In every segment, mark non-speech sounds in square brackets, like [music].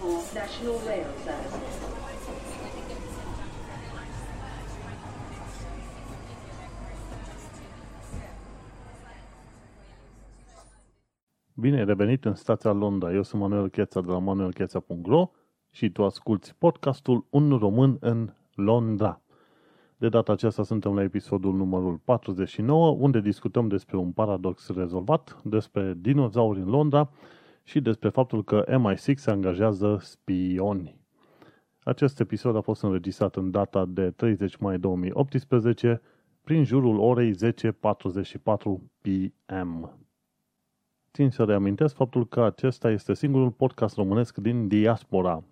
for National Rail Service. Bine ai revenit în stația Londra. Eu sunt Manuel Cheța de la manuelcheța.ro și tu asculti podcastul Un român în Londra. De data aceasta suntem la episodul numărul 49, unde discutăm despre un paradox rezolvat, despre dinozauri în Londra și despre faptul că MI6 se angajează spioni. Acest episod a fost înregistrat în data de 30 mai 2018, prin jurul orei 10.44 p.m. Țin să reamintesc faptul că acesta este singurul podcast românesc din diaspora.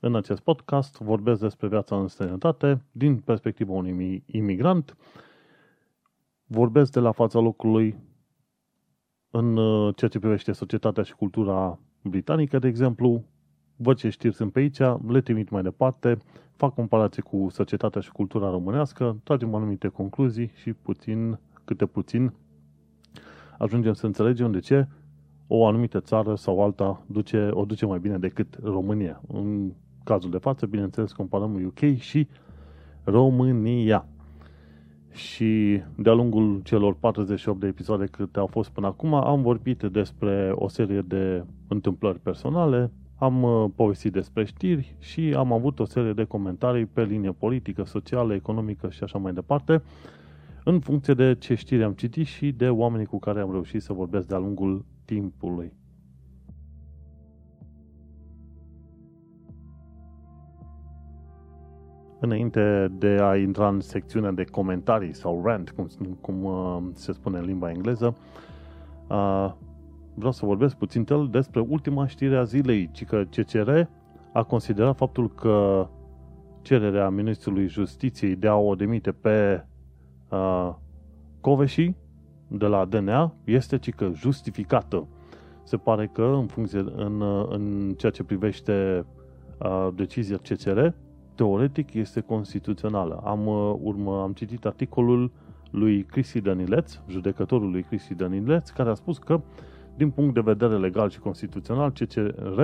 În acest podcast vorbesc despre viața în străinătate din perspectiva unui imigrant, vorbesc de la fața locului în uh, ceea ce privește societatea și cultura britanică, de exemplu, văd ce știri sunt pe aici, le trimit mai departe, fac comparație cu societatea și cultura românească, tragem anumite concluzii și puțin, câte puțin, ajungem să înțelegem de ce o anumită țară sau alta duce, o duce mai bine decât România. În cazul de față, bineînțeles, comparăm UK și România. Și de-a lungul celor 48 de episoade câte au fost până acum, am vorbit despre o serie de întâmplări personale, am uh, povestit despre știri și am avut o serie de comentarii pe linie politică, socială, economică și așa mai departe, în funcție de ce știri am citit și de oamenii cu care am reușit să vorbesc de-a lungul timpului. Înainte de a intra în secțiunea de comentarii sau rant, cum, cum uh, se spune în limba engleză, uh, vreau să vorbesc puțin tel despre ultima știre a zilei, ci că CCR a considerat faptul că cererea Ministrului Justiției de a o demite pe uh, Coveși de la DNA este ci că justificată. Se pare că în funcție în, în ceea ce privește uh, decizia CCR, teoretic este constituțională. Am, uh, urmă, am citit articolul lui Cristi Danileț, judecătorul lui Cristi Danileț, care a spus că, din punct de vedere legal și constituțional, CCR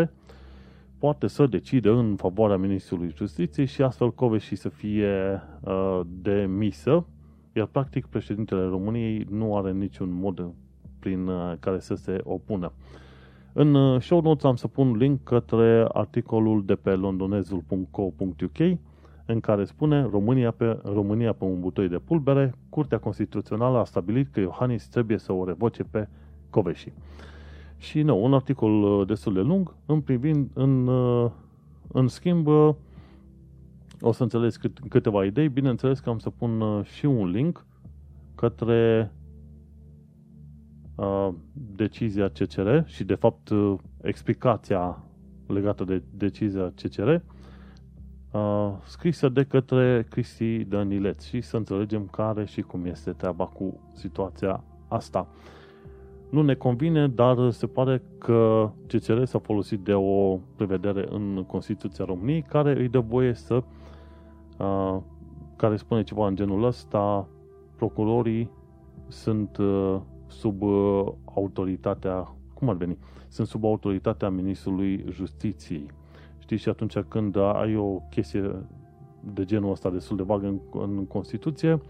poate să decide în favoarea Ministrului Justiției și astfel Coveși să fie uh, demisă, iar practic președintele României nu are niciun mod prin uh, care să se opună. În uh, show notes am să pun link către articolul de pe londonezul.co.uk în care spune România pe, România pe un butoi de pulbere, Curtea Constituțională a stabilit că Iohannis trebuie să o revoce pe Coveși. Și nu, un articol uh, destul de lung, în, privind, în, uh, în schimb, o să înțeles cât, câteva idei. Bineînțeles că am să pun și un link către uh, decizia CCR și, de fapt, uh, explicația legată de decizia CCR uh, scrisă de către Cristi Danileț și să înțelegem care și cum este treaba cu situația asta. Nu ne convine, dar se pare că CCR s-a folosit de o prevedere în Constituția României care îi dă voie să uh, care spune ceva în genul ăsta procurorii sunt uh, sub uh, autoritatea, cum ar veni? Sunt sub autoritatea Ministrului Justiției. Știi, și atunci când ai o chestie de genul ăsta destul de vagă în, în Constituție,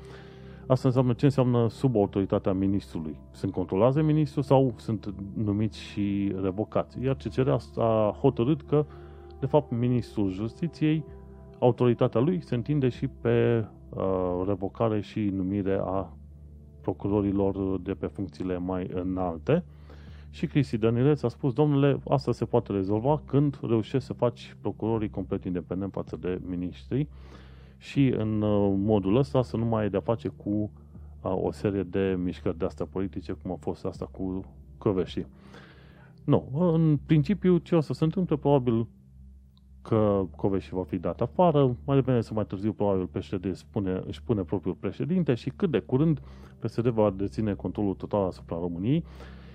asta înseamnă ce înseamnă sub autoritatea ministrului. Sunt controlați de ministru sau sunt numiți și revocați. Iar CCR a hotărât că, de fapt, ministrul justiției, autoritatea lui se întinde și pe uh, revocare și numire a procurorilor de pe funcțiile mai înalte. Și Cristi Danileț a spus, domnule, asta se poate rezolva când reușești să faci procurorii complet independent față de ministrii și în uh, modul ăsta să nu mai ai de-a face cu uh, o serie de mișcări de-astea politice, cum a fost asta cu Căveșii. Nu, în principiu ce o să se întâmple, probabil că Coveși va fi dat afară, mai devreme să mai târziu probabil PSD spune, își pune propriul președinte și cât de curând PSD va deține controlul total asupra României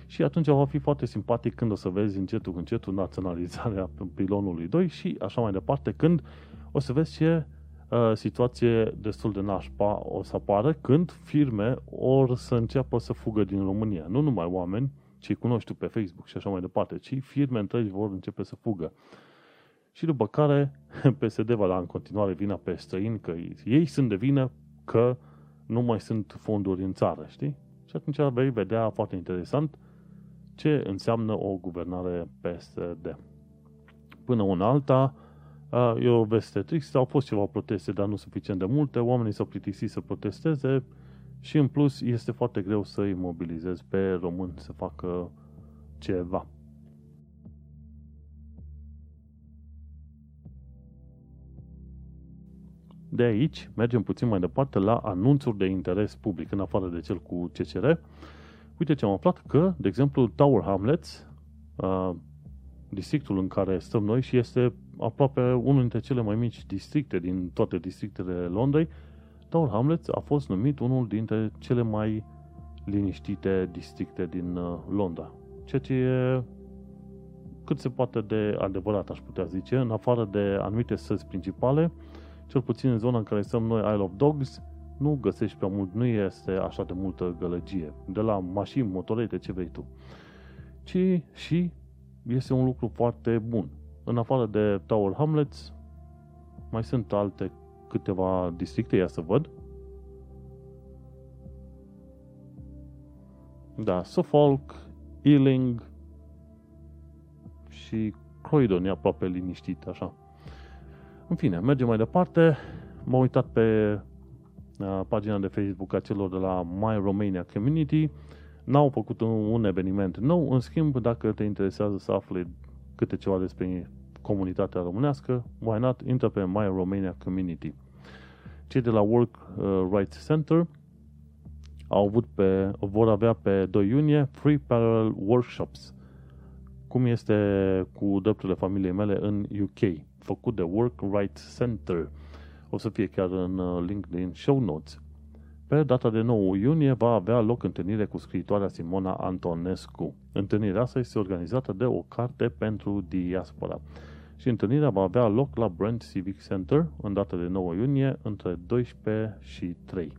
și atunci va fi foarte simpatic când o să vezi încetul încetul naționalizarea pilonului 2 și așa mai departe când o să vezi ce uh, situație destul de nașpa o să apară când firme or să înceapă să fugă din România. Nu numai oameni, ci cunoști tu pe Facebook și așa mai departe, ci firme întregi vor începe să fugă. Și după care [laughs] PSD va da în continuare vina pe străini că ei sunt de vină că nu mai sunt fonduri în țară, știi? Și atunci vei vedea foarte interesant ce înseamnă o guvernare PSD. Până una alta, e o veste tristă, au fost ceva proteste, dar nu suficient de multe, oamenii s-au plictisit să protesteze și în plus este foarte greu să îi mobilizezi pe români să facă ceva. De aici mergem puțin mai departe la anunțuri de interes public, în afară de cel cu CCR. Uite ce am aflat că, de exemplu, Tower Hamlets, uh, districtul în care stăm noi și este aproape unul dintre cele mai mici districte din toate districtele Londrei, Tower Hamlets a fost numit unul dintre cele mai liniștite districte din uh, Londra. Ceea ce e cât se poate de adevărat, aș putea zice, în afară de anumite străzi principale, cel puțin în zona în care stăm noi, Isle of Dogs, nu găsești prea mult, nu este așa de multă gălăgie, de la mașini, motorete, ce vrei tu, ci și este un lucru foarte bun. În afară de Tower Hamlets, mai sunt alte câteva districte, ia să văd. Da, Suffolk, Ealing și Croydon e aproape liniștit, așa. În fine, mergem mai departe. M-am uitat pe uh, pagina de Facebook a celor de la My Romania Community. N-au făcut un, un eveniment nou, în schimb, dacă te interesează să afli câte ceva despre comunitatea românească, why not, intră pe My Romania Community. Cei de la Work uh, Rights Center au avut pe, vor avea pe 2 iunie Free Parallel Workshops, cum este cu drepturile familiei mele în UK făcut de Work Rights Center. O să fie chiar în uh, link din show notes. Pe data de 9 iunie va avea loc întâlnire cu scriitoarea Simona Antonescu. Întâlnirea asta este organizată de o carte pentru diaspora. Și întâlnirea va avea loc la Brent Civic Center în data de 9 iunie între 12 și 3,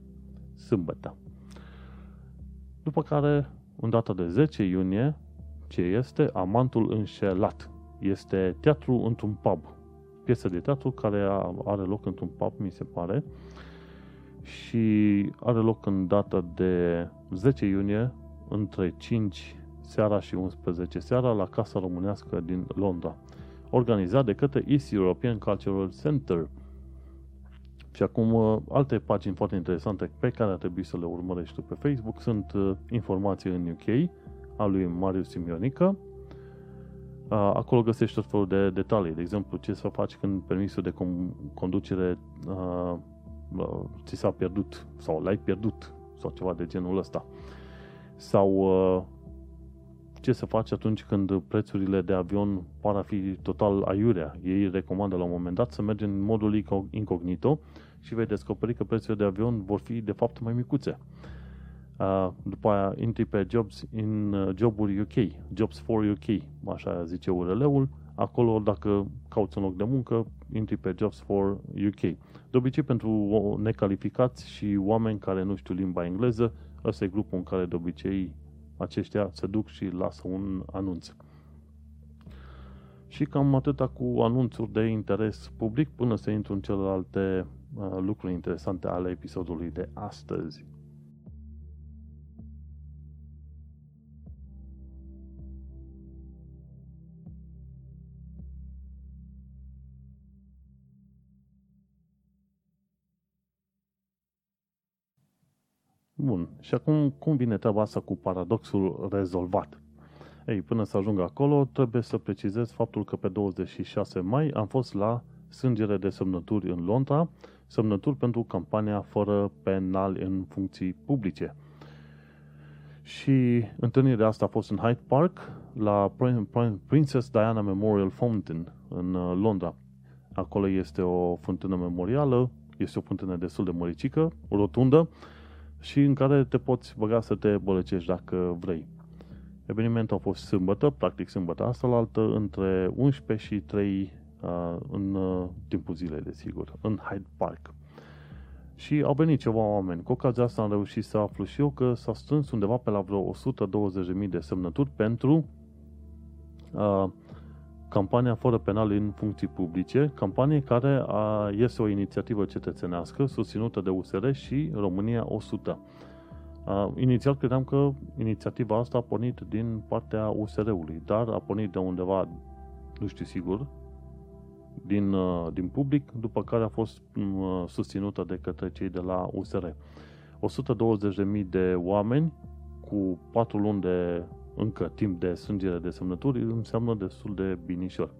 sâmbătă. După care, în data de 10 iunie, ce este Amantul înșelat. Este teatru într-un pub piesă de teatru care are loc într-un pub, mi se pare, și are loc în data de 10 iunie între 5 seara și 11 seara la Casa Românească din Londra, organizat de către East European Cultural Center. Și acum uh, alte pagini foarte interesante pe care ar trebui să le urmărești tu pe Facebook sunt uh, informații în UK a lui Marius Simionica, acolo găsești tot felul de detalii. De exemplu, ce să faci când permisul de conducere uh, ți s-a pierdut sau l-ai pierdut sau ceva de genul ăsta. Sau uh, ce să faci atunci când prețurile de avion par a fi total aiurea. Ei recomandă la un moment dat să mergi în modul incognito și vei descoperi că prețurile de avion vor fi de fapt mai micuțe. Uh, după aia intri pe jobs in uh, joburi UK, Jobs for UK, așa zice URL-ul. Acolo, dacă cauți un loc de muncă, intri pe Jobs for UK. De obicei, pentru necalificați și oameni care nu știu limba engleză, ăsta e grupul în care de obicei aceștia se duc și lasă un anunț. Și cam atâta cu anunțuri de interes public până să intru în celelalte uh, lucruri interesante ale episodului de astăzi. Bun. Și acum, cum vine treaba asta cu paradoxul rezolvat? Ei, până să ajung acolo, trebuie să precizez faptul că pe 26 mai am fost la sângere de semnături în Londra, semnături pentru campania fără penal în funcții publice. Și întâlnirea asta a fost în Hyde Park, la Princess Diana Memorial Fountain, în uh, Londra. Acolo este o fântână memorială, este o fântână destul de măricică, rotundă, și în care te poți băga să te bălăcești dacă vrei. Evenimentul a fost sâmbătă, practic sâmbătă asta la altă, între 11 și 3 uh, în uh, timpul zilei, desigur, în Hyde Park. Și au venit ceva oameni. Cu ocazia asta am reușit să aflu și eu că s-a strâns undeva pe la vreo 120.000 de semnături pentru uh, campania Fără penal în funcții publice, campanie care a, este o inițiativă cetățenească susținută de USR și România 100. A, inițial credeam că inițiativa asta a pornit din partea USR-ului, dar a pornit de undeva, nu știu sigur, din, din public, după care a fost susținută de către cei de la USR. 120.000 de oameni cu 4 luni de încă timp de strângere de semnături înseamnă destul de binișor.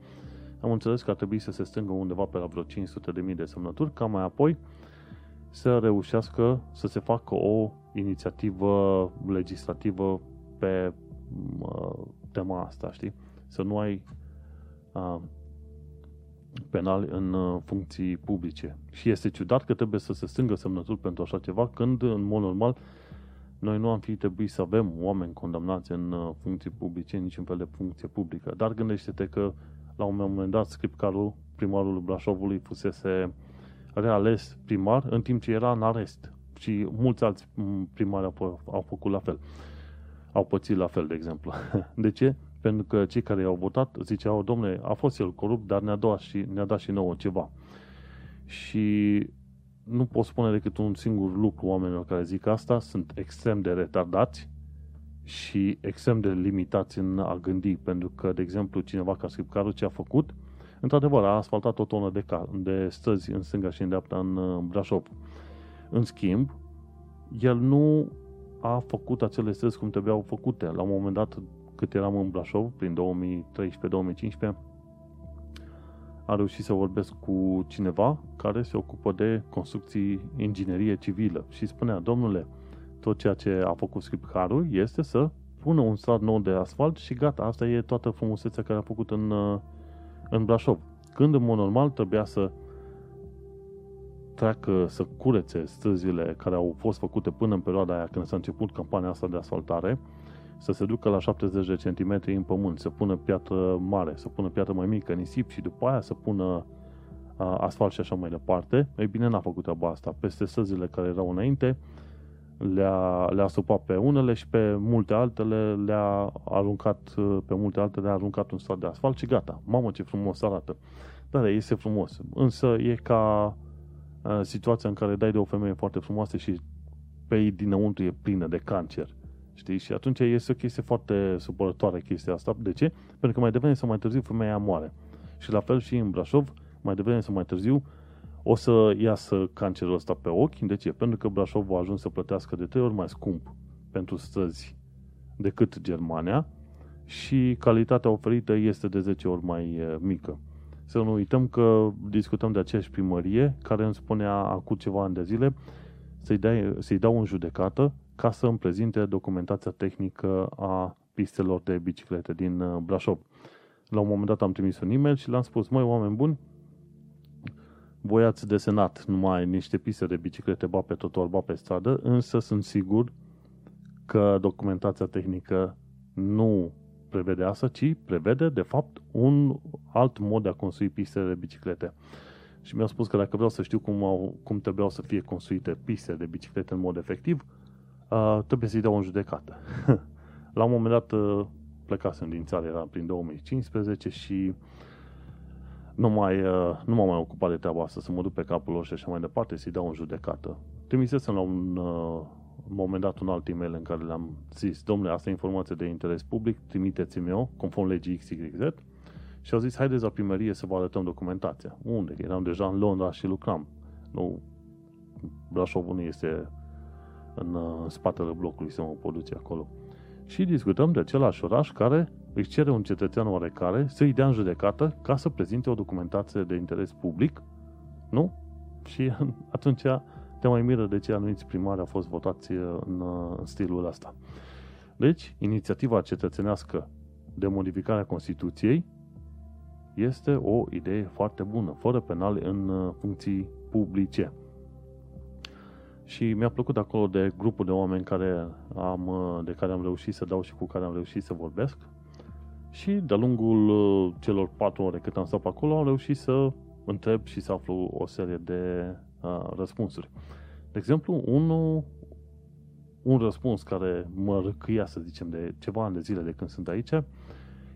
Am înțeles că ar trebui să se strângă undeva pe la vreo 500.000 de semnături, ca mai apoi să reușească să se facă o inițiativă legislativă pe uh, tema asta, știi? Să nu ai uh, penal în uh, funcții publice. Și este ciudat că trebuie să se strângă semnături pentru așa ceva, când, în mod normal, noi nu am fi trebuit să avem oameni condamnați în uh, funcții publice, niciun fel de funcție publică. Dar gândește-te că, la un moment dat, scripcarul primarul Brașovului fusese reales primar, în timp ce era în arest. Și mulți alți primari au, au făcut la fel. Au pățit la fel, de exemplu. [laughs] De ce? Pentru că cei care i-au votat ziceau, domnule, a fost el corupt, dar ne-a dat și, ne-a dat și nouă ceva. Și nu pot spune decât un singur lucru oamenilor care zic asta, sunt extrem de retardați și extrem de limitați în a gândi, pentru că, de exemplu, cineva ca scripcarul ce a făcut, într-adevăr, a asfaltat o tonă de, cal, de străzi în stânga și în dreapta în Brașov. În schimb, el nu a făcut acele străzi cum trebuiau făcute. La un moment dat, cât eram în Brașov, prin 2013-2015, a reușit să vorbesc cu cineva care se ocupă de construcții inginerie civilă și spunea, domnule, tot ceea ce a făcut scriptcarul este să pună un strat nou de asfalt și gata, asta e toată frumusețea care a făcut în, uh, în Brașov. Când, în mod normal, trebuia să treacă, să curețe străzile care au fost făcute până în perioada aia când s-a început campania asta de asfaltare, să se ducă la 70 de centimetri în pământ, să pună piatră mare, să pună piatră mai mică, nisip și după aia să pună asfalt și așa mai departe. Ei bine, n-a făcut treaba asta. Peste străzile care erau înainte, le-a, le-a supat pe unele și pe multe altele le-a aruncat, pe multe altele le-a aruncat un strat de asfalt și gata. Mamă, ce frumos arată. Da, este frumos. Însă e ca uh, situația în care dai de o femeie foarte frumoasă și pe ei dinăuntru e plină de cancer. Știi? Și atunci este o chestie foarte supărătoare chestia asta. De ce? Pentru că mai devreme sau mai târziu femeia moare. Și la fel și în Brașov, mai devreme sau mai târziu, o să iasă cancerul ăsta pe ochi. De ce? Pentru că Brașov a ajuns să plătească de trei ori mai scump pentru străzi decât Germania și calitatea oferită este de 10 ori mai mică. Să nu uităm că discutăm de aceeași primărie care îmi spunea acum ceva ani de zile să-i, dai, să-i dau în judecată ca să îmi prezinte documentația tehnică a pistelor de biciclete din uh, Brașov. La un moment dat am trimis un e-mail și le-am spus, măi, oameni buni, voi ați desenat numai niște piste de biciclete, ba pe trotuar, ba pe stradă, însă sunt sigur că documentația tehnică nu prevede asta, ci prevede, de fapt, un alt mod de a construi piste de biciclete. Și mi-au spus că dacă vreau să știu cum, au, cum trebuiau să fie construite piste de biciclete în mod efectiv, uh, trebuie să-i dau în judecată. [laughs] La un moment dat uh, plecasem din țară, era prin 2015 și nu, mai, uh, nu m-am mai ocupat de treaba asta, să mă duc pe capul lor și așa mai departe, să-i dau în judecată. Trimisesem la un uh, moment dat un alt e-mail în care le-am zis, domnule, asta e informație de interes public, trimiteți-mi-o, conform legii XYZ, și au zis, haideți la primărie să vă arătăm documentația. Unde? Eram deja în Londra și lucram. Nu, Brașovul nu este în uh, spatele blocului să mă produce acolo. Și discutăm de același oraș care își cere un cetățean oarecare să-i dea în judecată ca să prezinte o documentație de interes public, nu? Și [laughs] atunci te mai miră de ce anumiți primari au fost votați uh, în, uh, în stilul ăsta. Deci, inițiativa cetățenească de modificare a Constituției este o idee foarte bună, fără penale în funcții publice. Și mi-a plăcut acolo de grupul de oameni care am, de care am reușit să dau și cu care am reușit să vorbesc. Și de-a lungul uh, celor patru ore cât am stat pe acolo, am reușit să întreb și să aflu o serie de uh, răspunsuri. De exemplu, un, un răspuns care mă răcâia, să zicem, de ceva ani de zile de când sunt aici,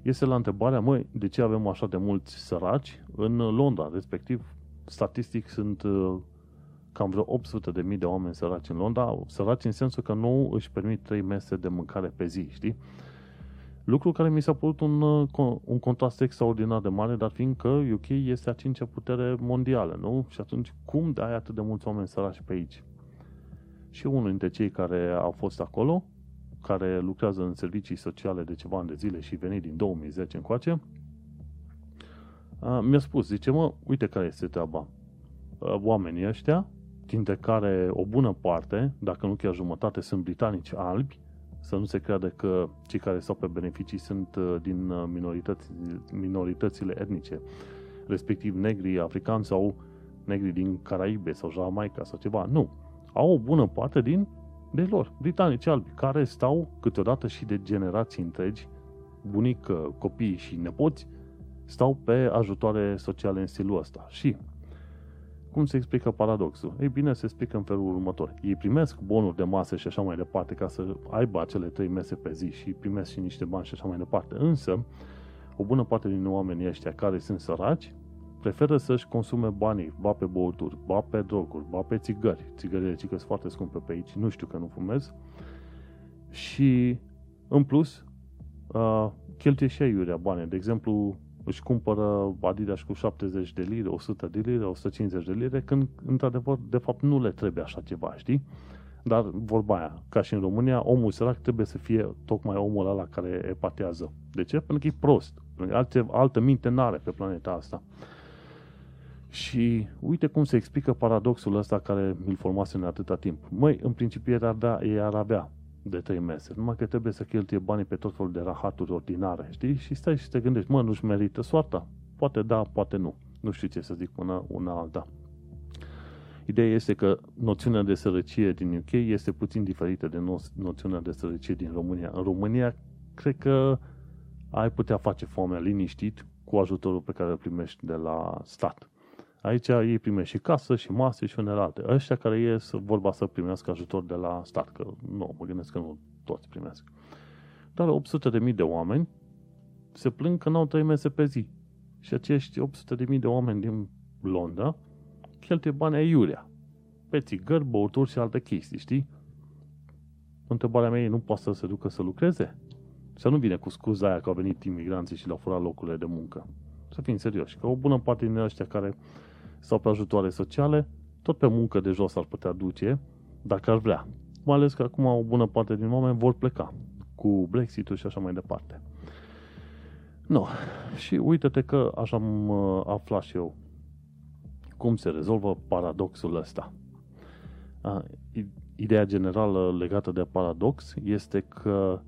este la întrebarea, măi, de ce avem așa de mulți săraci în Londra, respectiv, statistic sunt uh, cam vreo 800 de mii de oameni săraci în Londra, săraci în sensul că nu își permit 3 mese de mâncare pe zi, știi? Lucru care mi s-a părut un, uh, un contrast extraordinar de mare, dar fiindcă UK este a cincea putere mondială, nu? Și atunci, cum de ai atât de mulți oameni săraci pe aici? Și unul dintre cei care au fost acolo, care lucrează în servicii sociale de ceva ani de zile și venit din 2010 încoace, mi-a spus, zice, mă, uite care este treaba. Oamenii ăștia, dintre care o bună parte, dacă nu chiar jumătate, sunt britanici albi, să nu se creadă că cei care stau pe beneficii sunt din minorități, minoritățile etnice, respectiv negri, africani sau negri din Caraibe sau Jamaica sau ceva. Nu. Au o bună parte din de lor, britanici albi, care stau câteodată și de generații întregi, bunică, copii și nepoți, stau pe ajutoare sociale în stilul ăsta. Și cum se explică paradoxul? Ei bine, se explică în felul următor. Ei primesc bonuri de masă și așa mai departe ca să aibă acele trei mese pe zi și primesc și niște bani și așa mai departe. Însă, o bună parte din oamenii ăștia care sunt săraci preferă să-și consume banii, ba pe băuturi, ba pe droguri, ba pe țigări. Țigările ci că sunt foarte scumpe pe aici, nu știu că nu fumez. Și, în plus, uh, cheltuie și aiurea bani. De exemplu, își cumpără Adidas cu 70 de lire, 100 de lire, 150 de lire, când, într-adevăr, de fapt, nu le trebuie așa ceva, știi? Dar, vorba aia, ca și în România, omul sărac trebuie să fie tocmai omul ăla care epatează. De ce? Pentru că e prost. Alte, altă minte n-are pe planeta asta. Și uite cum se explică paradoxul ăsta care mi-l formase în atâta timp. Măi, în principiu era da, ei ar avea de trei mese, numai că trebuie să cheltuie banii pe tot felul de rahaturi ordinare, știi? Și stai și te gândești, mă, nu-și merită soarta? Poate da, poate nu. Nu știu ce să zic până una alta. Ideea este că noțiunea de sărăcie din UK este puțin diferită de noțiunea de sărăcie din România. În România, cred că ai putea face foamea liniștit cu ajutorul pe care îl primești de la stat. Aici ei primesc și casă, și masă, și unele alte. Ăștia care ies vorba să primească ajutor de la stat, că nu, mă gândesc că nu toți primesc. Dar 800 de mii de oameni se plâng că n-au trei mese pe zi. Și acești 800 de mii de oameni din Londra cheltuie bani aiurea. Pe țigări, băuturi și alte chestii, știi? Întrebarea mea e, nu poate să se ducă să lucreze? Să nu vine cu scuza aia că au venit imigranții și le-au furat locurile de muncă. Să fim serioși, că o bună parte din ăștia care sau pe ajutoare sociale, tot pe muncă de jos ar putea duce, dacă ar vrea. Mai ales că acum o bună parte din oameni vor pleca cu Brexit-ul și așa mai departe. Nu. Și uite-te că așa am uh, aflat și eu cum se rezolvă paradoxul ăsta. Ideea generală legată de paradox este că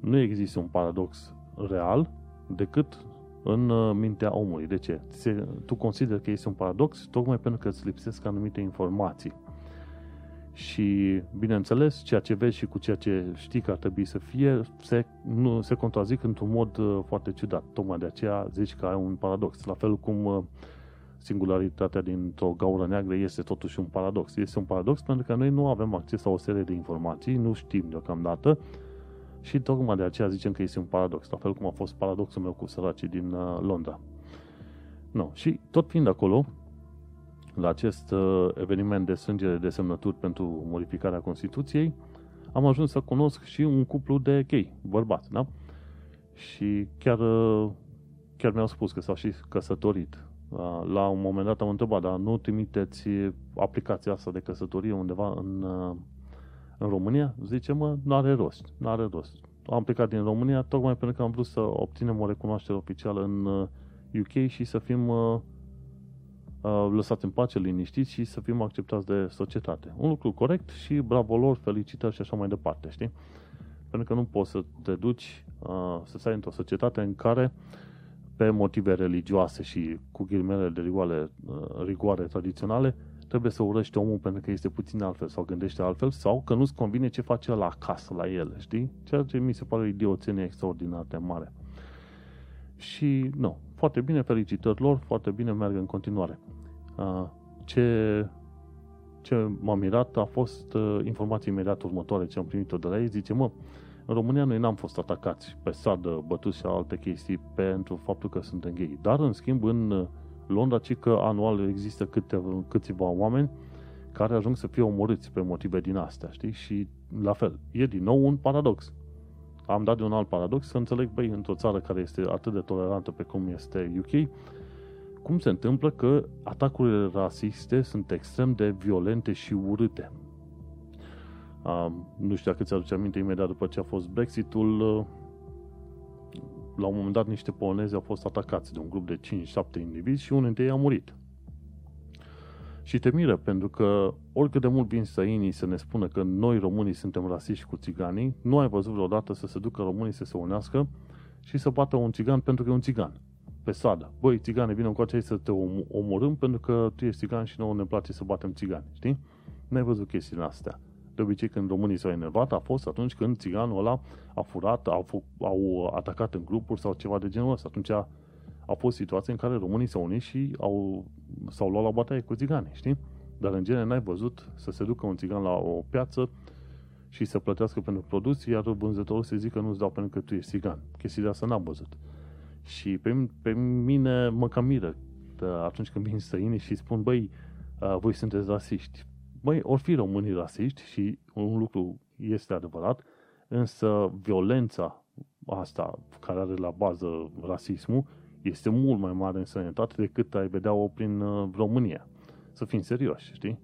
nu există un paradox real decât în uh, mintea omului. De ce? Se, tu consideri că este un paradox tocmai pentru că îți lipsesc anumite informații. Și, bineînțeles, ceea ce vezi și cu ceea ce știi că ar trebui să fie, se, nu, se contrazic într-un mod uh, foarte ciudat. Tocmai de aceea zici că ai un paradox. La fel cum uh, singularitatea dintr-o gaură neagră este totuși un paradox. Este un paradox pentru că noi nu avem acces la o serie de informații, nu știm deocamdată, și tocmai de aceea zicem că este un paradox, la fel cum a fost paradoxul meu cu săracii din uh, Londra. No. Și tot fiind acolo, la acest uh, eveniment de sângere de semnături pentru modificarea Constituției, am ajuns să cunosc și un cuplu de gay, bărbați, da? Și chiar, uh, chiar mi-au spus că s-au și căsătorit. Uh, la un moment dat am întrebat, dar nu trimiteți aplicația asta de căsătorie undeva în, uh, în România, zice, mă, nu are rost, nu are rost. Am plecat din România tocmai pentru că am vrut să obținem o recunoaștere oficială în UK uh, și să fim uh, uh, lăsați în pace, liniștiți și să fim acceptați de societate. Un lucru corect și bravo lor, felicitări și așa mai departe, știi? Pentru că nu poți să te duci să stai într-o societate în care pe motive religioase și cu ghilmele de rigoare, rigoare tradiționale, trebuie să urăști omul pentru că este puțin altfel sau gândește altfel sau că nu-ți convine ce face la acasă, la el, știi? Ceea ce mi se pare o idioțenie extraordinar de mare. Și, nu, foarte bine, felicitări lor, foarte bine, merg în continuare. Ce, ce m-a mirat a fost informația imediat următoare ce am primit-o de la ei. Zice, mă, În România noi n-am fost atacați pe sadă, bătuți și alte chestii pentru faptul că suntem gay. Dar, în schimb, în Londra, ci că anual există câte, câțiva oameni care ajung să fie omorâți pe motive din astea, știi? Și la fel, e din nou un paradox. Am dat de un alt paradox să înțeleg, băi, într-o țară care este atât de tolerantă pe cum este UK, cum se întâmplă că atacurile rasiste sunt extrem de violente și urâte. Um, nu știu dacă ți-aduce aminte, imediat după ce a fost Brexitul, uh, la un moment dat niște polonezi au fost atacați de un grup de 5-7 indivizi și unul dintre ei a murit. Și te miră, pentru că oricât de mult vin străinii să ne spună că noi românii suntem rasiști cu țiganii, nu ai văzut vreodată să se ducă românii să se unească și să bată un țigan pentru că e un țigan. Pe stradă. Băi, țigane, vină cu aceea să te omorâm pentru că tu ești țigan și nouă ne place să batem țigani, știi? N-ai văzut chestiile astea. De obicei, când românii s-au enervat, a fost atunci când țiganul ăla a furat, au, au atacat în grupuri sau ceva de genul ăsta. Atunci a, a fost situații în care românii s-au unit și au, s-au luat la bătaie cu țigani, știi? Dar în genere n-ai văzut să se ducă un țigan la o piață și să plătească pentru produs, iar vânzătorul să zică nu-ți dau pentru că tu ești țigan. Chestia asta n-am văzut. Și pe, pe mine mă cam miră atunci când vin străini și spun, băi, voi sunteți rasiști. Băi, ori fi românii rasiști și un lucru este adevărat, însă violența asta care are la bază rasismul este mult mai mare în sănătate decât ai vedea-o prin uh, România. Să fim serioși, știi?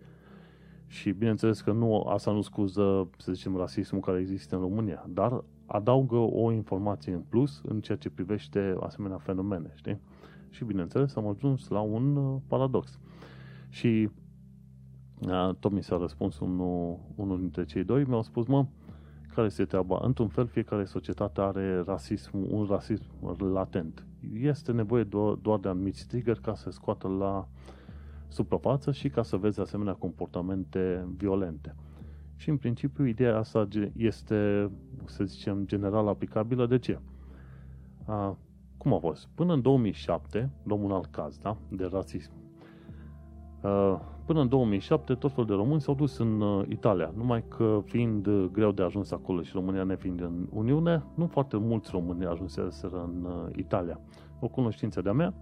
Și bineînțeles că nu, asta nu scuză, să zicem, rasismul care există în România, dar adaugă o informație în plus în ceea ce privește asemenea fenomene, știi? Și bineînțeles am ajuns la un uh, paradox. Și tot mi s-a răspuns unul, unul dintre cei doi, mi-au spus, mă, care este treaba? Într-un fel, fiecare societate are rasism, un rasism latent. Este nevoie do- doar de anumiți trigger ca să scoată la suprafață și ca să vezi asemenea comportamente violente. Și în principiu ideea asta este, să zicem, general aplicabilă. De ce? A, cum a fost? Până în 2007, luăm un alt caz, da? De rasism. A, Până în 2007, tot felul de români s-au dus în uh, Italia, numai că fiind uh, greu de ajuns acolo și România nefiind în Uniune, nu foarte mulți români ajunseseră în uh, Italia. O cunoștință de-a mea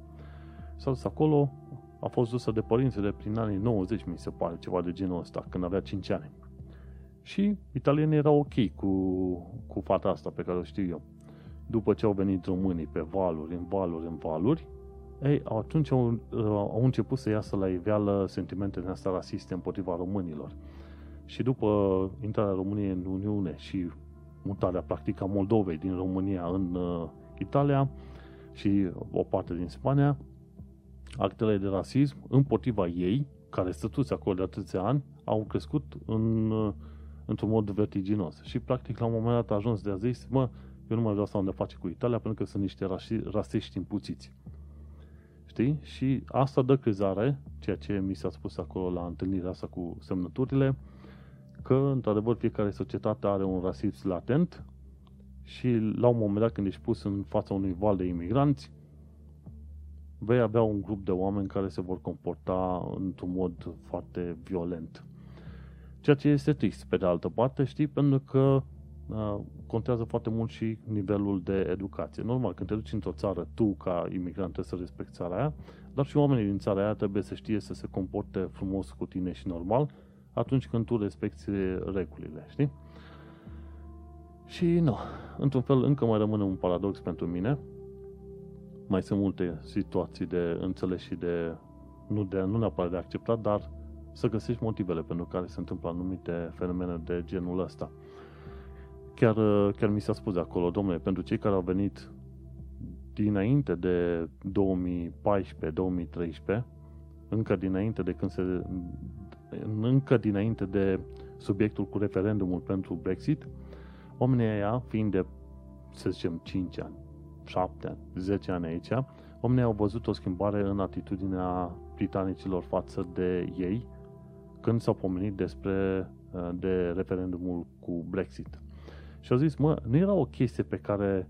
s-a dus acolo, a fost dusă de părințele prin anii 90, mi se pare, ceva de genul ăsta, când avea 5 ani. Și italienii erau ok cu, cu fata asta pe care o știu eu. După ce au venit românii pe valuri, în valuri, în valuri, ei, atunci au, uh, au început să iasă la iveală sentimentele astea rasiste împotriva românilor. Și după intrarea României în Uniune și mutarea practică a Moldovei din România în uh, Italia și o parte din Spania, actele de rasism împotriva ei, care stătuți acolo de atâția ani, au crescut în, uh, într-un mod vertiginos. Și practic la un moment dat a ajuns de a zis, mă, eu nu mai vreau să am de face cu Italia pentru că sunt niște rasiști impuțiți. Știi? Și asta dă crezare, ceea ce mi s-a spus acolo la întâlnirea asta cu semnăturile, că, într-adevăr, fiecare societate are un rasism latent și, la un moment dat, când ești pus în fața unui val de imigranți, vei avea un grup de oameni care se vor comporta într-un mod foarte violent. Ceea ce este trist, pe de altă parte, știi, pentru că Uh, contează foarte mult și nivelul de educație. Normal, când te duci într-o țară, tu, ca imigrant, trebuie să respecti țara aia, dar și oamenii din țara aia trebuie să știe să se comporte frumos cu tine și normal atunci când tu respecti regulile, știi? Și nu, într-un fel încă mai rămâne un paradox pentru mine. Mai sunt multe situații de înțeles și de nu, de, nu neapărat de acceptat, dar să găsești motivele pentru care se întâmplă anumite fenomene de genul ăsta. Chiar, chiar mi s-a spus de acolo, domnule, pentru cei care au venit dinainte de 2014-2013, încă dinainte de când se încă dinainte de subiectul cu referendumul pentru Brexit, oamenii aia, fiind de, să zicem, 5 ani, 7 ani, 10 ani aici, oamenii au văzut o schimbare în atitudinea britanicilor față de ei când s-au pomenit despre de referendumul cu Brexit. Și au zis, mă, nu era o chestie pe care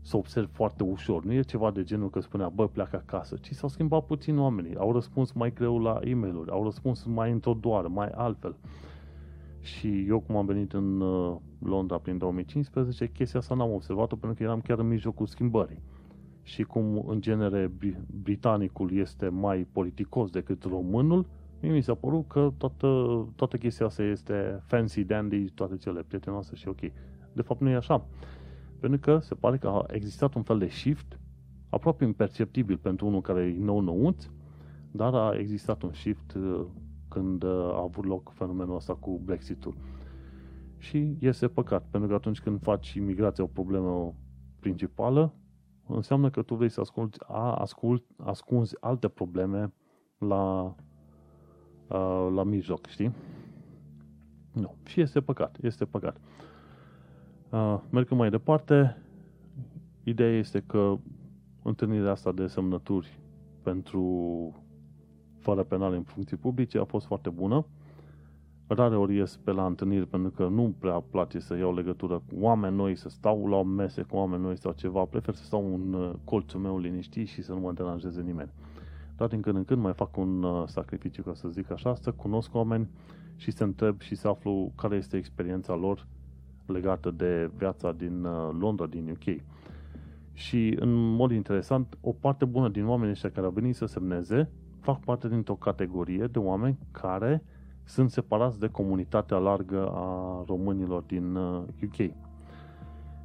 să observ foarte ușor. Nu e ceva de genul că spunea, bă, pleacă acasă, ci s-au schimbat puțin oamenii. Au răspuns mai greu la e mail au răspuns mai într-o doară, mai altfel. Și eu cum am venit în uh, Londra prin 2015, chestia asta n-am observat-o pentru că eram chiar în mijlocul schimbării. Și cum în genere britanicul este mai politicos decât românul, mie mi s-a părut că toată, toată chestia asta este fancy dandy, toate cele prietenoase și ok. De fapt nu e așa. Pentru că se pare că a existat un fel de shift aproape imperceptibil pentru unul care e nou nouț, dar a existat un shift uh, când uh, a avut loc fenomenul ăsta cu Brexit-ul. Și este păcat, pentru că atunci când faci imigrația o problemă principală, înseamnă că tu vrei să asculti, a, ascult, ascunzi alte probleme la, a, la mijloc, știi? Nu. Și este păcat, este păcat. A, mergând mai departe, ideea este că întâlnirea asta de semnături pentru fără penale în funcții publice a fost foarte bună. Rare ori ies pe la întâlniri pentru că nu prea place să iau legătură cu oameni noi, să stau la o mese cu oameni noi sau ceva. Prefer să stau în uh, colțul meu liniștit și să nu mă deranjeze nimeni. Dar din când în când mai fac un uh, sacrificiu, ca să zic așa, să cunosc oameni și să întreb și să aflu care este experiența lor legată de viața din uh, Londra, din UK. Și, în mod interesant, o parte bună din oamenii ăștia care au venit să semneze fac parte dintr-o categorie de oameni care sunt separați de comunitatea largă a românilor din UK. Uh,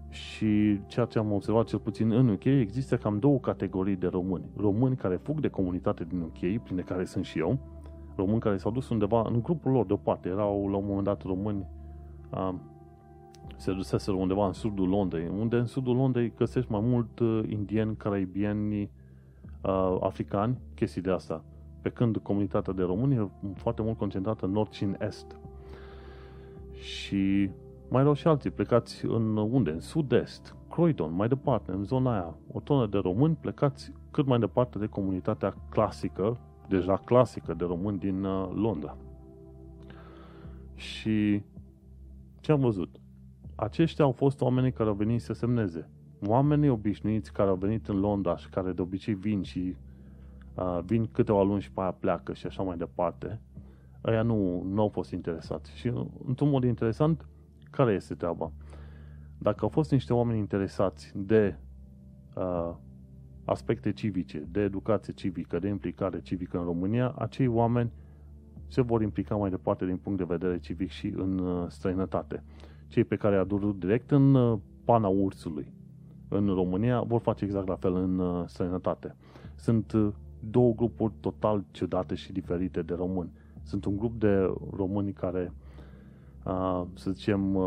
și ceea ce am observat cel puțin în UK, există cam două categorii de români. Români care fug de comunitate din UK, prin care sunt și eu, români care s-au dus undeva în grupul lor deoparte. Erau la un moment dat români, uh, se duseseră undeva în sudul Londrei, unde în sudul Londrei găsești mai mult uh, indieni, caraibieni, uh, africani, chestii de asta. Pe când comunitatea de români e foarte mult concentrată în nord și în est. Și mai erau și alții plecați în unde? În sud-est, Croydon, mai departe, în zona aia. O tonă de români plecați cât mai departe de comunitatea clasică, deja clasică de români din uh, Londra. Și ce am văzut? Aceștia au fost oamenii care au venit să semneze oamenii obișnuiți care au venit în Londra și care de obicei vin și uh, vin câteva luni și pe aia pleacă și așa mai departe, ăia nu, nu au fost interesați. Și într-un mod interesant, care este treaba? Dacă au fost niște oameni interesați de uh, aspecte civice, de educație civică, de implicare civică în România, acei oameni se vor implica mai departe din punct de vedere civic și în uh, străinătate. Cei pe care i-a durut direct în uh, pana ursului în România vor face exact la fel în uh, străinătate. Sunt uh, două grupuri total ciudate și diferite de români. Sunt un grup de români care, uh, să zicem,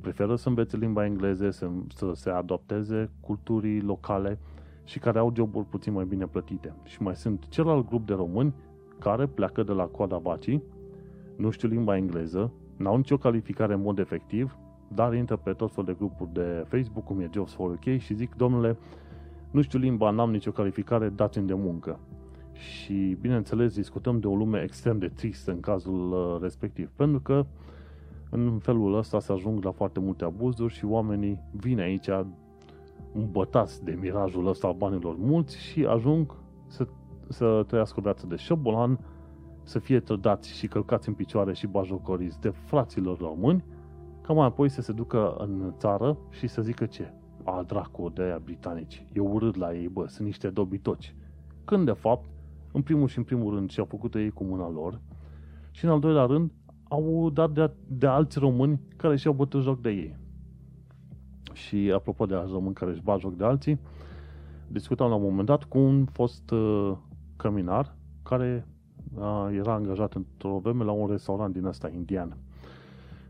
preferă să învețe limba engleză, să, să se adapteze culturii locale și care au joburi puțin mai bine plătite. Și mai sunt celălalt grup de români care pleacă de la coada vacii, nu știu limba engleză, n-au nicio calificare în mod efectiv, dar intră pe tot fel de grupuri de Facebook, cum e Jobs for UK și zic, domnule, nu știu limba, n-am nicio calificare, dați-mi de muncă. Și, bineînțeles, discutăm de o lume extrem de tristă în cazul uh, respectiv, pentru că în felul ăsta se ajung la foarte multe abuzuri și oamenii vin aici îmbătați de mirajul ăsta a banilor mulți și ajung să, să trăiască o viață de șobolan, să fie trădați și călcați în picioare și bajocoriți de fraților români, ca mai apoi să se ducă în țară și să zică ce? A, dracu, de aia britanici, e urât la ei, bă, sunt niște dobitoci. Când, de fapt, în primul și în primul rând, și-au făcut ei cu mâna lor, și în al doilea rând, au dat de, de alți români care și-au bătut joc de ei. Și apropo de alți români care își bat joc de alții, discutam la un moment dat cu un fost uh, căminar care uh, era angajat într-o vreme la un restaurant din ăsta indian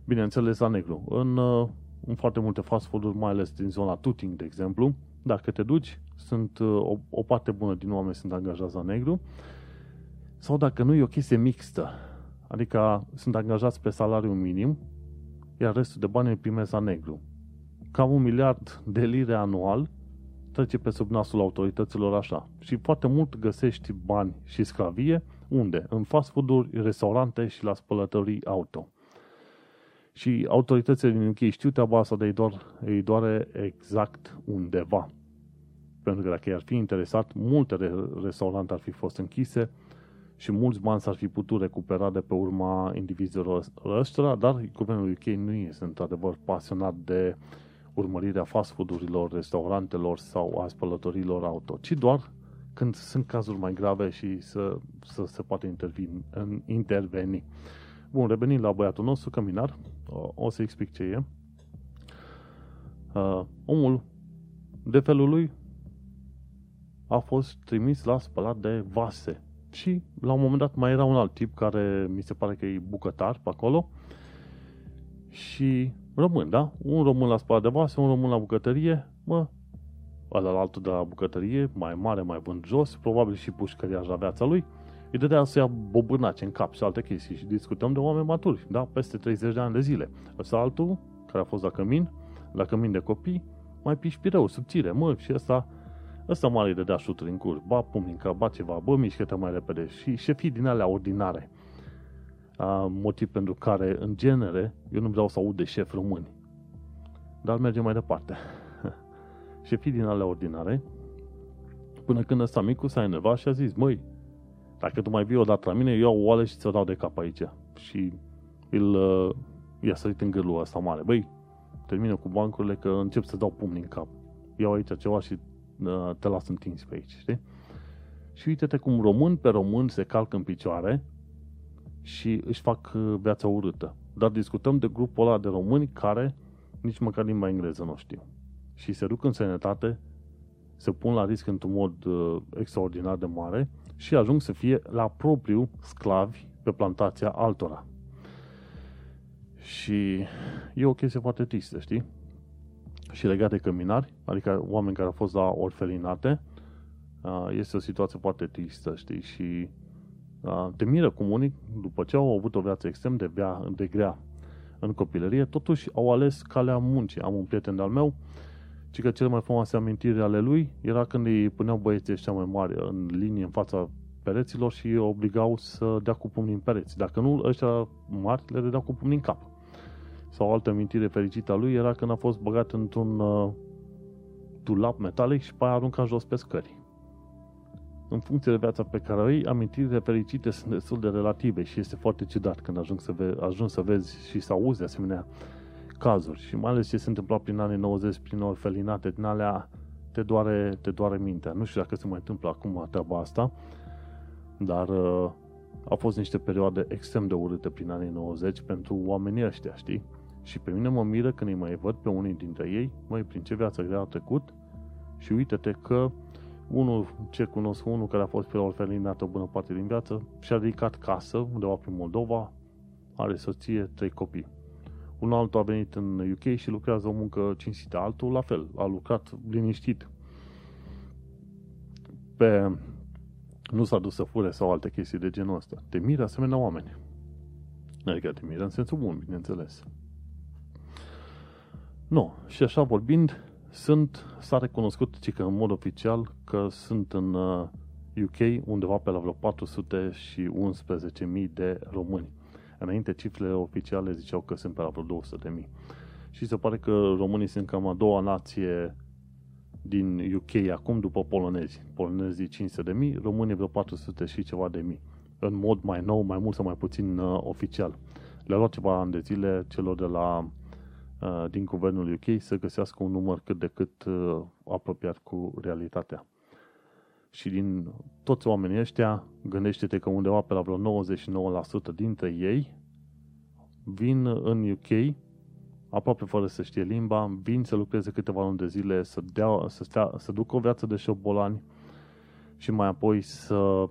bineînțeles la negru. În, uh, în foarte multe fast food-uri, mai ales din zona Tuting, de exemplu, dacă te duci, sunt uh, o, o parte bună din oameni sunt angajați la negru, sau dacă nu, e o chestie mixtă. Adică sunt angajați pe salariu minim, iar restul de bani îi primesc la negru. Cam un miliard de lire anual trece pe sub nasul autorităților așa. Și foarte mult găsești bani și sclavie, unde? În fast food-uri, restaurante și la spălătorii auto. Și autoritățile din UK știu treaba asta, de îi, doar, îi doare exact undeva. Pentru că dacă i-ar fi interesat, multe restaurante ar fi fost închise și mulți bani s-ar fi putut recupera de pe urma indivizilor ăștia, dar guvernul UK nu este într-adevăr pasionat de urmărirea fast food-urilor, restaurantelor sau a spălătorilor auto, ci doar când sunt cazuri mai grave și să, să se poate interveni, interveni. Bun, revenind la băiatul nostru, căminar, o, o să explic ce e. Uh, omul, de felul lui, a fost trimis la spălat de vase. Și la un moment dat mai era un alt tip care mi se pare că e bucătar pe acolo și român, da? Un român la spălat de vase, un român la bucătărie, mă, ăla altul de la bucătărie, mai mare, mai vând jos, probabil și pușcăriaș la viața lui, îi dădea să ia bobânace în cap și alte chestii și discutăm de oameni maturi, da? Peste 30 de ani de zile. Ăsta altul, care a fost la cămin, la cămin de copii, mai pișpireu, subțire, mă, și ăsta, ăsta mare îi dădea șuturi în cur, ba pumni în cap, ba ceva, bă, mișcă mai repede. Și șefii din alea ordinare, a, motiv pentru care, în genere, eu nu vreau să aud de șef români. Dar mergem mai departe. Șefii din alea ordinare, până când ăsta micu s-a enervat și a zis, măi, dacă tu mai vii odată la mine, eu iau o oală și ți-o dau de cap aici. Și îl uh, i-a sărit în gârlul ăsta mare. Băi, termină cu bancurile că încep să dau pumni în cap. Iau aici ceva și uh, te las întins pe aici, știi? Și uite-te cum român pe român se calcă în picioare și își fac uh, viața urâtă. Dar discutăm de grupul ăla de români care nici măcar limba engleză nu știu. Și se duc în sănătate, se pun la risc într-un mod uh, extraordinar de mare și ajung să fie la propriu sclavi pe plantația altora. Și e o chestie foarte tristă, știi? Și legat de căminari, adică oameni care au fost la orfelinate, este o situație foarte tristă, știi? Și te miră cum unii, după ce au avut o viață extrem de, bea, de grea în copilărie, totuși au ales calea muncii. Am un prieten de-al meu, ci că cele mai frumoase amintiri ale lui era când îi puneau băieții ăștia mai mari în linie în fața pereților și îi obligau să dea cu pumnii în pereți. Dacă nu, ăștia mari le dădeau cu pumnii în cap. Sau o altă amintire fericită a lui era când a fost băgat într-un uh, dulap metalic și pe aia aruncat jos pe scări. În funcție de viața pe care o ai, amintirile fericite sunt destul de relative și este foarte ciudat când ajung să, ve- ajung să vezi și să auzi de asemenea cazuri. Și mai ales ce se întâmpla prin anii 90, prin orfelinate, din alea te doare, te doare mintea. Nu știu dacă se mai întâmplă acum treaba asta, dar uh, au fost niște perioade extrem de urâte prin anii 90 pentru oamenii ăștia, știi? Și pe mine mă miră când îi mai văd pe unii dintre ei, măi, prin ce viață grea a trecut și uite-te că unul ce cunosc, unul care a fost pe orfelinat o bună parte din viață, și-a ridicat casă undeva prin Moldova, are soție, trei copii. Un altul a venit în UK și lucrează o muncă cinstită. Altul, la fel, a lucrat liniștit. Pe... Nu s-a dus să fure sau alte chestii de genul ăsta. Te miră asemenea oameni. Adică te miră în sensul bun, bineînțeles. Nu. Și așa vorbind, sunt, s-a recunoscut ci că în mod oficial că sunt în UK uh, undeva pe la vreo 411.000 de români. Înainte cifrele oficiale ziceau că sunt pe la vreo 200.000. Și se pare că românii sunt cam a doua nație din UK acum după polonezi. Polonezii 500.000, românii vreo 400 și ceva de mii. În mod mai nou, mai mult sau mai puțin uh, oficial. Le-a luat ceva ani de zile celor de la Uh, din guvernul UK să găsească un număr cât de cât uh, apropiat cu realitatea. Și din toți oamenii ăștia, gândește-te că undeva pe la vreo 99% dintre ei vin în UK aproape fără să știe limba, vin să lucreze câteva luni de zile, să, dea, să, stea, să ducă o viață de șobolani și mai apoi să